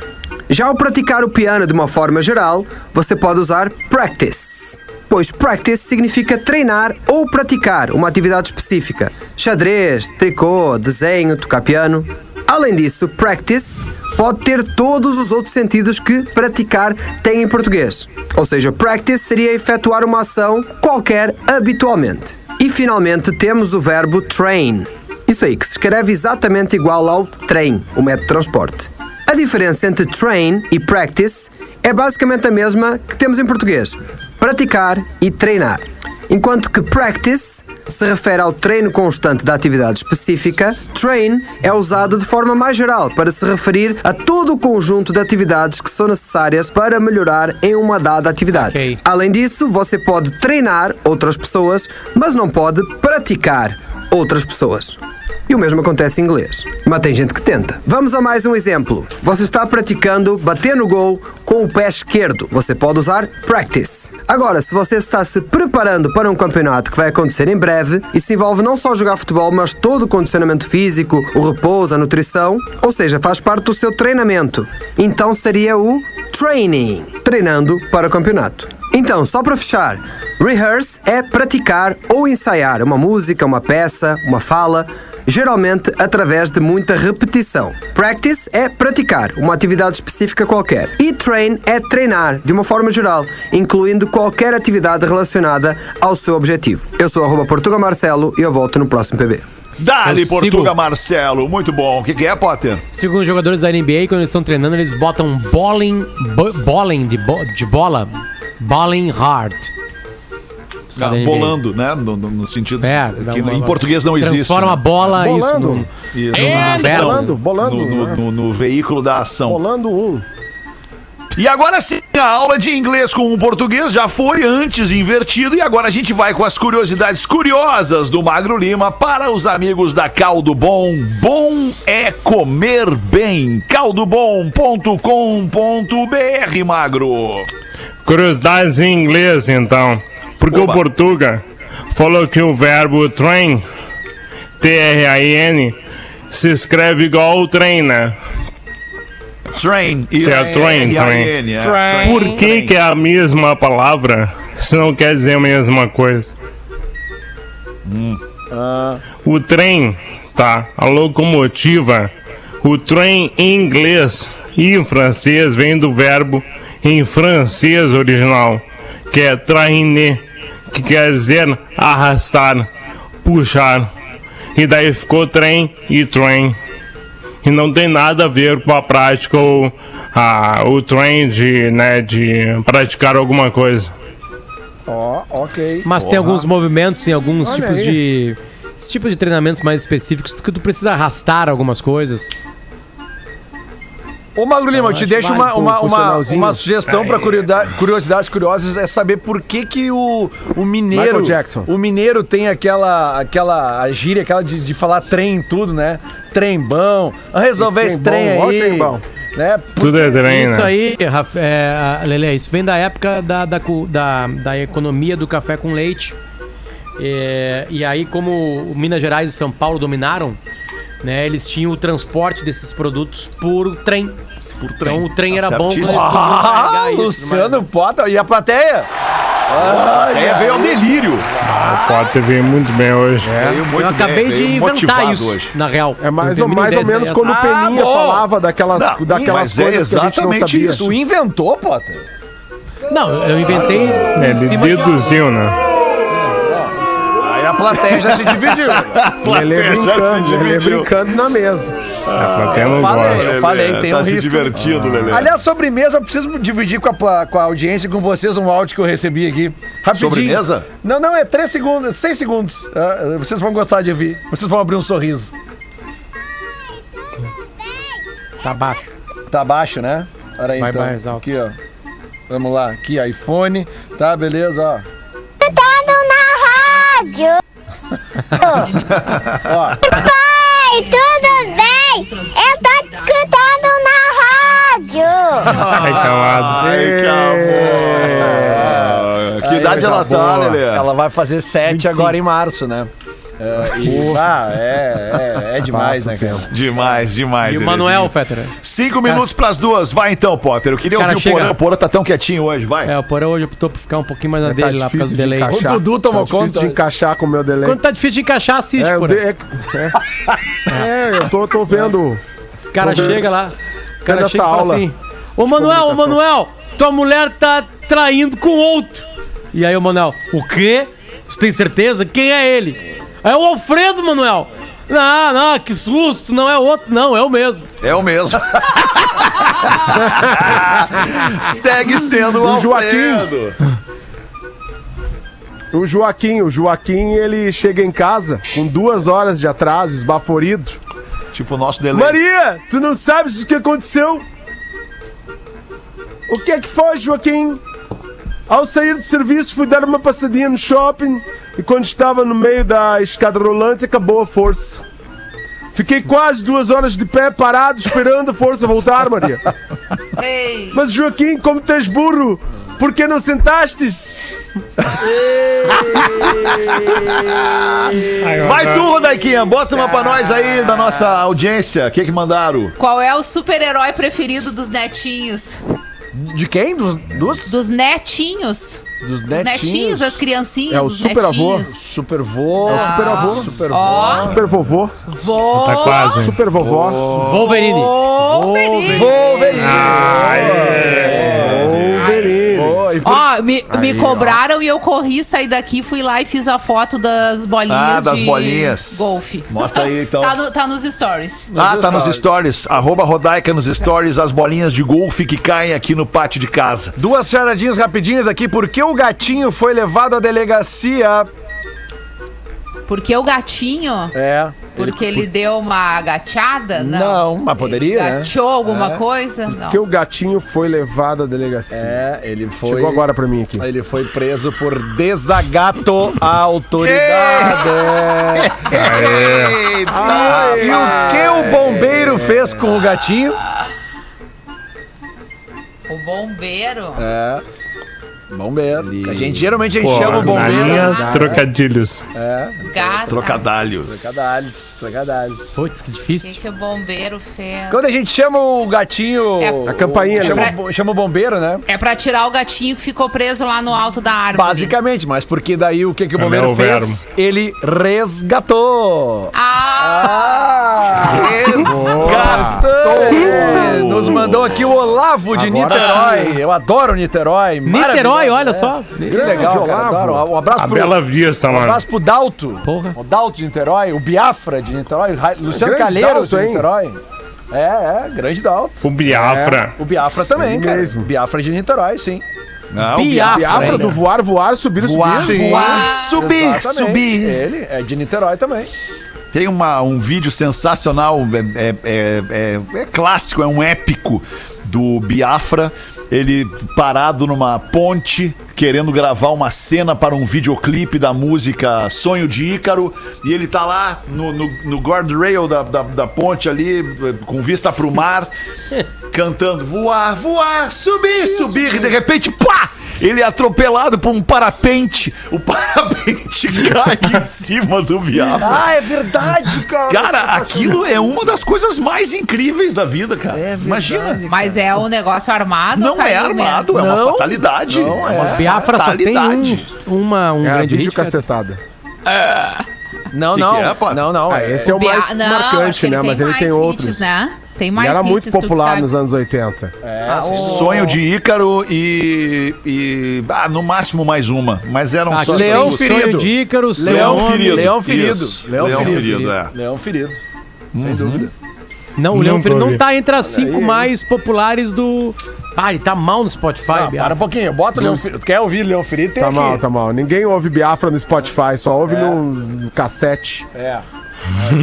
[SPEAKER 11] Já ao praticar o piano de uma forma geral, você pode usar practice pois practice significa treinar ou praticar uma atividade específica. Xadrez, tricô, desenho, tocar piano. Além disso, practice pode ter todos os outros sentidos que praticar tem em português. Ou seja, practice seria efetuar uma ação qualquer habitualmente. E finalmente temos o verbo train. Isso aí, que se escreve exatamente igual ao trem, o método de transporte. A diferença entre train e practice é basicamente a mesma que temos em português: praticar e treinar. Enquanto que practice se refere ao treino constante da atividade específica, train é usado de forma mais geral para se referir a todo o conjunto de atividades que são necessárias para melhorar em uma dada atividade.
[SPEAKER 7] Saquei.
[SPEAKER 11] Além disso, você pode treinar outras pessoas, mas não pode praticar outras pessoas. E o mesmo acontece em inglês. Mas tem gente que tenta. Vamos a mais um exemplo. Você está praticando bater no gol com o pé esquerdo. Você pode usar practice. Agora, se você está se preparando para um campeonato que vai acontecer em breve, isso envolve não só jogar futebol, mas todo o condicionamento físico, o repouso, a nutrição, ou seja, faz parte do seu treinamento. Então seria o training, treinando para o campeonato. Então, só para fechar, rehearse é praticar ou ensaiar uma música, uma peça, uma fala, geralmente através de muita repetição. Practice é praticar uma atividade específica qualquer. E train é treinar de uma forma geral, incluindo qualquer atividade relacionada ao seu objetivo. Eu sou arroba Portuga Marcelo e eu volto no próximo PB.
[SPEAKER 5] Dali,
[SPEAKER 7] sigo.
[SPEAKER 5] Portuga Marcelo. Muito bom. O que, que é, Potter?
[SPEAKER 7] Segundo os jogadores da NBA, quando eles estão treinando, eles botam bowling, bo- bowling de, bo- de bola, caras da NBA.
[SPEAKER 5] bolando, né? No, no- no sentido
[SPEAKER 7] É,
[SPEAKER 5] que
[SPEAKER 7] uma-
[SPEAKER 5] em português não existe.
[SPEAKER 7] Transforma a
[SPEAKER 5] né?
[SPEAKER 7] bola isso
[SPEAKER 3] Bolando.
[SPEAKER 5] Isso,
[SPEAKER 7] É,
[SPEAKER 5] na ação,
[SPEAKER 3] bolando, bolando,
[SPEAKER 5] no, no-
[SPEAKER 3] né?
[SPEAKER 5] no- no veículo da ação.
[SPEAKER 3] Rolando um.
[SPEAKER 5] E agora sim, a aula de inglês com o português já foi antes invertido e agora a gente vai com as curiosidades curiosas do Magro Lima para os amigos da Caldo Bom. Bom é comer bem. caldobom.com.br, Magro.
[SPEAKER 8] Curiosidades em inglês, então. Porque
[SPEAKER 5] Oba.
[SPEAKER 8] o Portuga falou que o verbo train, T-R-A-I-N, se escreve igual o trem, né?
[SPEAKER 5] Train.
[SPEAKER 8] É, train,
[SPEAKER 5] R-A-N, é. Train.
[SPEAKER 8] Por que, que é a mesma palavra se não quer dizer a mesma coisa? O trem, tá? A locomotiva. O trem em inglês e em francês vem do verbo em francês original, que é trainer, que quer dizer arrastar, puxar. E daí ficou trem e train e não tem nada a ver com a prática ou a, o trem de, né, de praticar alguma coisa.
[SPEAKER 6] Ó, ok.
[SPEAKER 7] Mas tem alguns movimentos em alguns
[SPEAKER 3] Olha
[SPEAKER 7] tipos
[SPEAKER 3] aí.
[SPEAKER 7] de... Esse tipo de treinamentos mais específicos que tu precisa arrastar algumas coisas.
[SPEAKER 6] Ô, Magro Lima, eu te deixo uma, uma, uma, uma sugestão para curiosidades curiosas é saber por que que o, o mineiro o mineiro tem aquela aquela gíria aquela de, de falar trem em tudo, né? Trem bom. Vamos resolver esse
[SPEAKER 3] Trem
[SPEAKER 6] trem
[SPEAKER 3] bom, ó,
[SPEAKER 6] aí.
[SPEAKER 3] trem bom.
[SPEAKER 6] Né?
[SPEAKER 8] Tudo é trem,
[SPEAKER 7] Isso
[SPEAKER 8] né?
[SPEAKER 7] aí, Raf- é, Lelê, isso vem da época da, da, da, da economia do café com leite. É, e aí, como o Minas Gerais e São Paulo dominaram, né, eles tinham o transporte desses produtos por trem.
[SPEAKER 5] Por trem.
[SPEAKER 7] Então o trem
[SPEAKER 5] Tá
[SPEAKER 7] era bom
[SPEAKER 5] certíssimo.
[SPEAKER 7] eles podiam
[SPEAKER 6] Ah,
[SPEAKER 7] isso,
[SPEAKER 6] Luciano Potter e a plateia?
[SPEAKER 5] É, veio ao delírio.
[SPEAKER 8] O Potter veio muito bem hoje.
[SPEAKER 5] Veio muito
[SPEAKER 7] Eu acabei
[SPEAKER 5] bem,
[SPEAKER 7] de
[SPEAKER 5] veio
[SPEAKER 7] inventar isso,
[SPEAKER 5] hoje.
[SPEAKER 7] na real.
[SPEAKER 3] É mais, ou, mais ou menos quando o
[SPEAKER 6] Ah,
[SPEAKER 3] Peninha
[SPEAKER 6] bom.
[SPEAKER 3] falava daquelas,
[SPEAKER 5] Não,
[SPEAKER 3] daquelas
[SPEAKER 5] mas é
[SPEAKER 3] coisas que a gente não
[SPEAKER 5] exatamente
[SPEAKER 3] sabia.
[SPEAKER 5] isso.
[SPEAKER 6] Tu inventou, Potter?
[SPEAKER 7] Não, eu inventei cima de...
[SPEAKER 8] deduziu, né?
[SPEAKER 6] A plateia já se dividiu.
[SPEAKER 3] É
[SPEAKER 5] se
[SPEAKER 3] brincando, é brincando na mesa.
[SPEAKER 8] A plateia não
[SPEAKER 6] falei.
[SPEAKER 8] gosta.
[SPEAKER 6] Eu falei, tem
[SPEAKER 5] tá
[SPEAKER 6] um
[SPEAKER 5] se
[SPEAKER 6] risco.
[SPEAKER 5] divertindo, Lelê.
[SPEAKER 6] Aliás, sobremesa, eu preciso dividir com a, com a audiência, com vocês, um áudio que eu recebi aqui. Rapidinho.
[SPEAKER 5] Sobremesa?
[SPEAKER 6] Não, não, é 3 segundos, 6 segundos. Ah, vocês vão gostar de ouvir. Vocês vão abrir um sorriso.
[SPEAKER 7] Tá baixo.
[SPEAKER 6] Tá baixo, né? Olha aí,
[SPEAKER 7] Vai
[SPEAKER 6] então.
[SPEAKER 7] mais alto.
[SPEAKER 6] Aqui, ó. Vamos lá. Aqui, iPhone. Tá, beleza, ó. Ó.
[SPEAKER 12] Oi, tudo bem? Eu tô te escutando na rádio.
[SPEAKER 8] Ai, calado.
[SPEAKER 5] Ai, calma. Que
[SPEAKER 6] Aí,
[SPEAKER 5] idade ela tá. Lelê?
[SPEAKER 6] Ela vai fazer 7
[SPEAKER 7] 25.
[SPEAKER 6] agora em março, né? É, e, ah, é, é, é demais,
[SPEAKER 3] Passa
[SPEAKER 6] né,
[SPEAKER 3] o
[SPEAKER 6] cara?
[SPEAKER 5] Demais, demais.
[SPEAKER 7] E o. Manuel, Fetter.
[SPEAKER 5] Cinco minutos pras duas. Vai então, Potter. Eu queria
[SPEAKER 7] Cara,
[SPEAKER 5] ouvir o
[SPEAKER 7] chega.
[SPEAKER 5] Porã. O Porã tá tão quietinho hoje. Vai.
[SPEAKER 7] É, o Porã hoje optou por ficar um pouquinho mais na
[SPEAKER 3] Tá
[SPEAKER 7] dele lá por causa do
[SPEAKER 3] de
[SPEAKER 7] delay.
[SPEAKER 3] encaixar.
[SPEAKER 6] O Dudu tomou
[SPEAKER 3] tá difícil
[SPEAKER 6] conta.
[SPEAKER 3] de encaixar com o meu delay.
[SPEAKER 7] Quando tá difícil de encaixar, assiste,
[SPEAKER 3] É, o
[SPEAKER 7] Porã.
[SPEAKER 3] é, é. É, eu tô, tô vendo.
[SPEAKER 7] O cara
[SPEAKER 3] Tô vendo.
[SPEAKER 7] chega lá, o cara
[SPEAKER 3] Vendo
[SPEAKER 7] chega e
[SPEAKER 3] essa
[SPEAKER 7] fala
[SPEAKER 3] aula
[SPEAKER 7] assim: Ô Manuel, ô. Manuel, tua mulher tá traindo com outro. E aí o Manuel, o quê? Você tem certeza? Quem é ele? É o Alfredo, Manuel. Não, não, que susto, não é outro, não, é o mesmo.
[SPEAKER 5] É o mesmo. Segue sendo o
[SPEAKER 3] O Joaquim.
[SPEAKER 5] Alfredo.
[SPEAKER 3] O Joaquim, o Joaquim, ele chega em casa com duas horas de atraso, esbaforido.
[SPEAKER 5] Tipo o nosso delay.
[SPEAKER 3] Maria, tu não sabes o que aconteceu? O que é que foi, Joaquim? Ao sair do serviço, fui dar uma passadinha no shopping e quando estava no meio da escada rolante, acabou a força. Fiquei quase duas horas de pé parado esperando a força voltar, Maria.
[SPEAKER 1] Ei.
[SPEAKER 3] Mas Joaquim, como tu és burro, por que não sentastes?
[SPEAKER 5] Vai tu, Rodaiquinha, bota uma pra nós aí da nossa audiência. O que que mandaram?
[SPEAKER 1] Qual é o super-herói preferido dos netinhos?
[SPEAKER 6] De quem? Dos, dos,
[SPEAKER 1] Dos netinhos?
[SPEAKER 6] Dos
[SPEAKER 1] Os netinhos, as criancinhas,
[SPEAKER 3] É o super-avô.
[SPEAKER 1] netinhos.
[SPEAKER 6] Super vô.
[SPEAKER 3] É o super avô.
[SPEAKER 6] Super
[SPEAKER 1] Ó,
[SPEAKER 3] Super vovô.
[SPEAKER 1] vô.
[SPEAKER 8] Tá quase.
[SPEAKER 3] Super vovó.
[SPEAKER 7] Wolverine.
[SPEAKER 1] Wolverine.
[SPEAKER 6] Wolverine.
[SPEAKER 3] Wolverine.
[SPEAKER 6] Ó,
[SPEAKER 1] Ó, me, me
[SPEAKER 3] Aí, ó.
[SPEAKER 1] cobraram e eu corri, saí daqui, fui lá e fiz a foto das bolinhas
[SPEAKER 5] Ah, das
[SPEAKER 1] de
[SPEAKER 5] bolinhas.
[SPEAKER 1] golfe.
[SPEAKER 5] Mostra aí, então.
[SPEAKER 1] Tá, no- tá nos stories.
[SPEAKER 5] Ah, tá nos stories. Arroba Rodaica nos stories, as bolinhas de golfe que caem aqui no pátio de casa.
[SPEAKER 6] Duas charadinhas rapidinhas aqui. Por que o gatinho foi levado à delegacia?
[SPEAKER 1] Porque o gatinho,
[SPEAKER 6] É.
[SPEAKER 1] porque ele, deu uma agachada? Não.
[SPEAKER 6] Não, mas poderia, né?
[SPEAKER 1] Agachou alguma coisa? Não.
[SPEAKER 3] Que o gatinho foi levado à delegacia.
[SPEAKER 6] É, ele foi.
[SPEAKER 3] Chegou agora pra mim aqui.
[SPEAKER 6] Ele foi preso por desagato à autoridade. Ah, e o que o bombeiro fez com o gatinho?
[SPEAKER 1] O bombeiro.
[SPEAKER 6] É. Bombeiro. A gente geralmente a gente
[SPEAKER 8] Pô,
[SPEAKER 6] chama o
[SPEAKER 8] na
[SPEAKER 6] bombeiro.
[SPEAKER 8] linha, trocadilhos.
[SPEAKER 6] É.
[SPEAKER 1] Gato.
[SPEAKER 5] Trocadalhos.
[SPEAKER 6] Trocadalhos, trocadalhos.
[SPEAKER 7] Putz, que
[SPEAKER 1] O que,
[SPEAKER 7] difícil.
[SPEAKER 1] que o bombeiro fez?
[SPEAKER 6] Quando a gente chama o gatinho.
[SPEAKER 1] É.
[SPEAKER 3] A campainha,
[SPEAKER 6] chama,
[SPEAKER 3] né?
[SPEAKER 6] o- chama o bombeiro, né?
[SPEAKER 1] É pra tirar o gatinho que ficou preso lá no alto da árvore.
[SPEAKER 6] Basicamente, mas porque daí o que, que o
[SPEAKER 8] É
[SPEAKER 6] bombeiro
[SPEAKER 8] meu
[SPEAKER 6] fez? Ele resgatou.
[SPEAKER 1] Ah!
[SPEAKER 6] Resgatou! É, mandou aqui o Olavo de
[SPEAKER 3] Agora
[SPEAKER 6] Niterói. Eu adoro Niterói.
[SPEAKER 7] Niterói,
[SPEAKER 6] Maravilhoso,
[SPEAKER 7] olha
[SPEAKER 6] é.
[SPEAKER 7] só.
[SPEAKER 6] Que legal,
[SPEAKER 3] Grande
[SPEAKER 6] cara.
[SPEAKER 3] Olavo.
[SPEAKER 6] adoro. Um abraço
[SPEAKER 8] A
[SPEAKER 6] pro,
[SPEAKER 8] Bela Vista,
[SPEAKER 6] um
[SPEAKER 8] mano.
[SPEAKER 6] abraço pro Dalto.
[SPEAKER 7] Porra.
[SPEAKER 6] O Dalto de Niterói, o Biafra de Niterói, Ra- Luciano
[SPEAKER 3] Grande
[SPEAKER 6] Calheiros
[SPEAKER 3] Dalto,
[SPEAKER 6] de
[SPEAKER 3] hein?
[SPEAKER 6] Niterói. É, é, grande Dalto.
[SPEAKER 8] O Biafra.
[SPEAKER 6] O Biafra também,
[SPEAKER 3] Ele
[SPEAKER 6] cara.
[SPEAKER 3] mesmo.
[SPEAKER 6] Biafra de Niterói, sim.
[SPEAKER 5] Não,
[SPEAKER 7] Biafra.
[SPEAKER 3] Biafra do voar, voar, subir,
[SPEAKER 6] Voar,
[SPEAKER 3] subir.
[SPEAKER 6] voar.
[SPEAKER 5] Subir,
[SPEAKER 6] Exatamente.
[SPEAKER 5] subir.
[SPEAKER 6] Ele é de Niterói também.
[SPEAKER 5] Tem uma, um vídeo sensacional, é, é- é- é- é clássico, é um épico do Biafra. Ele parado numa ponte, querendo gravar uma cena para um videoclipe da música Sonho de Ícaro. E ele tá lá no, no, no guardrail da, da, da ponte ali, com vista pro mar, cantando voar, voar, subir, subir. E de repente, pá! Ele é atropelado por um parapente. O parapente cai em cima do Biafra.
[SPEAKER 6] Ah, é verdade, cara.
[SPEAKER 5] Cara, aquilo é uma das coisas mais incríveis da vida, cara.
[SPEAKER 6] É verdade,
[SPEAKER 5] Imagina.
[SPEAKER 1] Mas é um negócio armado?
[SPEAKER 5] Não é armado, é uma
[SPEAKER 6] Não,
[SPEAKER 5] fatalidade.
[SPEAKER 6] não
[SPEAKER 5] é uma
[SPEAKER 7] Biafra só tem um, uma, um
[SPEAKER 3] É,
[SPEAKER 7] grande
[SPEAKER 3] vídeo
[SPEAKER 7] hit. cara.
[SPEAKER 3] cacetada.
[SPEAKER 6] Não,
[SPEAKER 5] Que
[SPEAKER 6] não.
[SPEAKER 5] que é,
[SPEAKER 6] não, não.
[SPEAKER 3] Ah,
[SPEAKER 6] é-
[SPEAKER 3] esse é o
[SPEAKER 1] Bia-
[SPEAKER 3] mais
[SPEAKER 1] Não,
[SPEAKER 3] marcante, né? Mas ele tem
[SPEAKER 1] hits,
[SPEAKER 3] outros.
[SPEAKER 1] né? Tem
[SPEAKER 3] E
[SPEAKER 1] mais
[SPEAKER 3] era muito
[SPEAKER 1] hits,
[SPEAKER 3] popular nos anos 80.
[SPEAKER 1] Ah, o-
[SPEAKER 5] Sonho de Ícaro e, e. Ah, no máximo mais uma. Mas eram
[SPEAKER 7] Ah,
[SPEAKER 5] só
[SPEAKER 6] Leão. Ferido.
[SPEAKER 7] Sonho de Ícaro,
[SPEAKER 6] Leão ferido. Leão ferido.
[SPEAKER 5] Isso.
[SPEAKER 6] Leão,
[SPEAKER 5] Leão
[SPEAKER 6] ferido.
[SPEAKER 5] ferido, é.
[SPEAKER 6] Leão ferido. Sem dúvida.
[SPEAKER 7] Não, o
[SPEAKER 8] Não
[SPEAKER 7] Leão Ferido não tá entre as cinco mais populares do. Ah, ele tá mal no Spotify,
[SPEAKER 6] Ah,
[SPEAKER 7] Biafra.
[SPEAKER 6] para um pouquinho. Bota o Leão Ferido. Tu quer ouvir Leão Ferido? Tem
[SPEAKER 3] Tá
[SPEAKER 6] aqui.
[SPEAKER 3] mal, tá mal. Ninguém ouve Biafra no Spotify, só ouve no, no cassete.
[SPEAKER 6] É.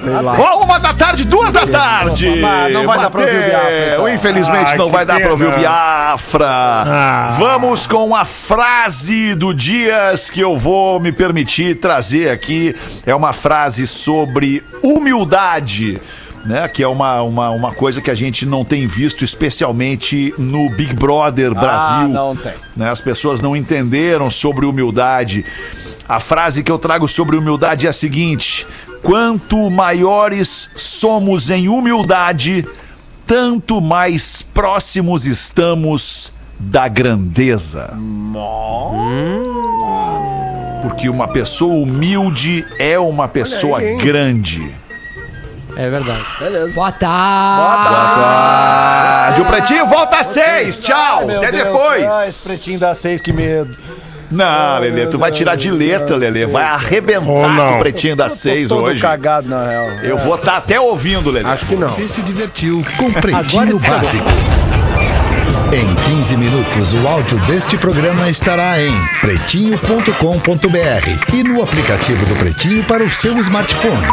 [SPEAKER 3] Sei lá.
[SPEAKER 5] Ó, uma da tarde, duas da tarde.
[SPEAKER 6] Mas não vai dar pra ouvir o Biafra, então.
[SPEAKER 5] Infelizmente
[SPEAKER 8] Ah,
[SPEAKER 5] não vai dar pra ouvir o
[SPEAKER 8] pena.
[SPEAKER 5] Biafra.
[SPEAKER 8] Ah.
[SPEAKER 5] Vamos com a frase do Dias que eu vou me permitir trazer aqui. É uma frase sobre humildade. Né, que é uma, uma, uma coisa que a gente não tem visto, especialmente no Big Brother Brasil.
[SPEAKER 6] Ah, não tem.
[SPEAKER 5] né? As pessoas não entenderam sobre humildade. A frase que eu trago sobre humildade é a seguinte: quanto maiores somos em humildade, tanto mais próximos estamos da grandeza. Porque uma pessoa humilde é uma pessoa
[SPEAKER 3] aí,
[SPEAKER 5] grande.
[SPEAKER 7] É verdade.
[SPEAKER 6] Beleza.
[SPEAKER 1] Boa tarde.
[SPEAKER 5] Ah, o Pretinho volta às seis. Tchau. Até
[SPEAKER 6] Deus.
[SPEAKER 5] depois.
[SPEAKER 6] Ah, esse pretinho dá seis, que medo.
[SPEAKER 5] Não, Lelê, tu vai tirar de letra, Lelê. Vai arrebentar
[SPEAKER 8] Ou não.
[SPEAKER 5] com o Pretinho das seis
[SPEAKER 6] Todo
[SPEAKER 5] hoje.
[SPEAKER 6] cagado, na real.
[SPEAKER 5] Eu vou estar até ouvindo, Lelê.
[SPEAKER 3] Acho que não.
[SPEAKER 4] Você se divertiu com
[SPEAKER 7] Agora
[SPEAKER 4] Pretinho
[SPEAKER 7] sim.
[SPEAKER 4] Básico. Em 15 minutos, o áudio deste programa estará em pretinho.com.br e no aplicativo do Pretinho para o seu smartphone.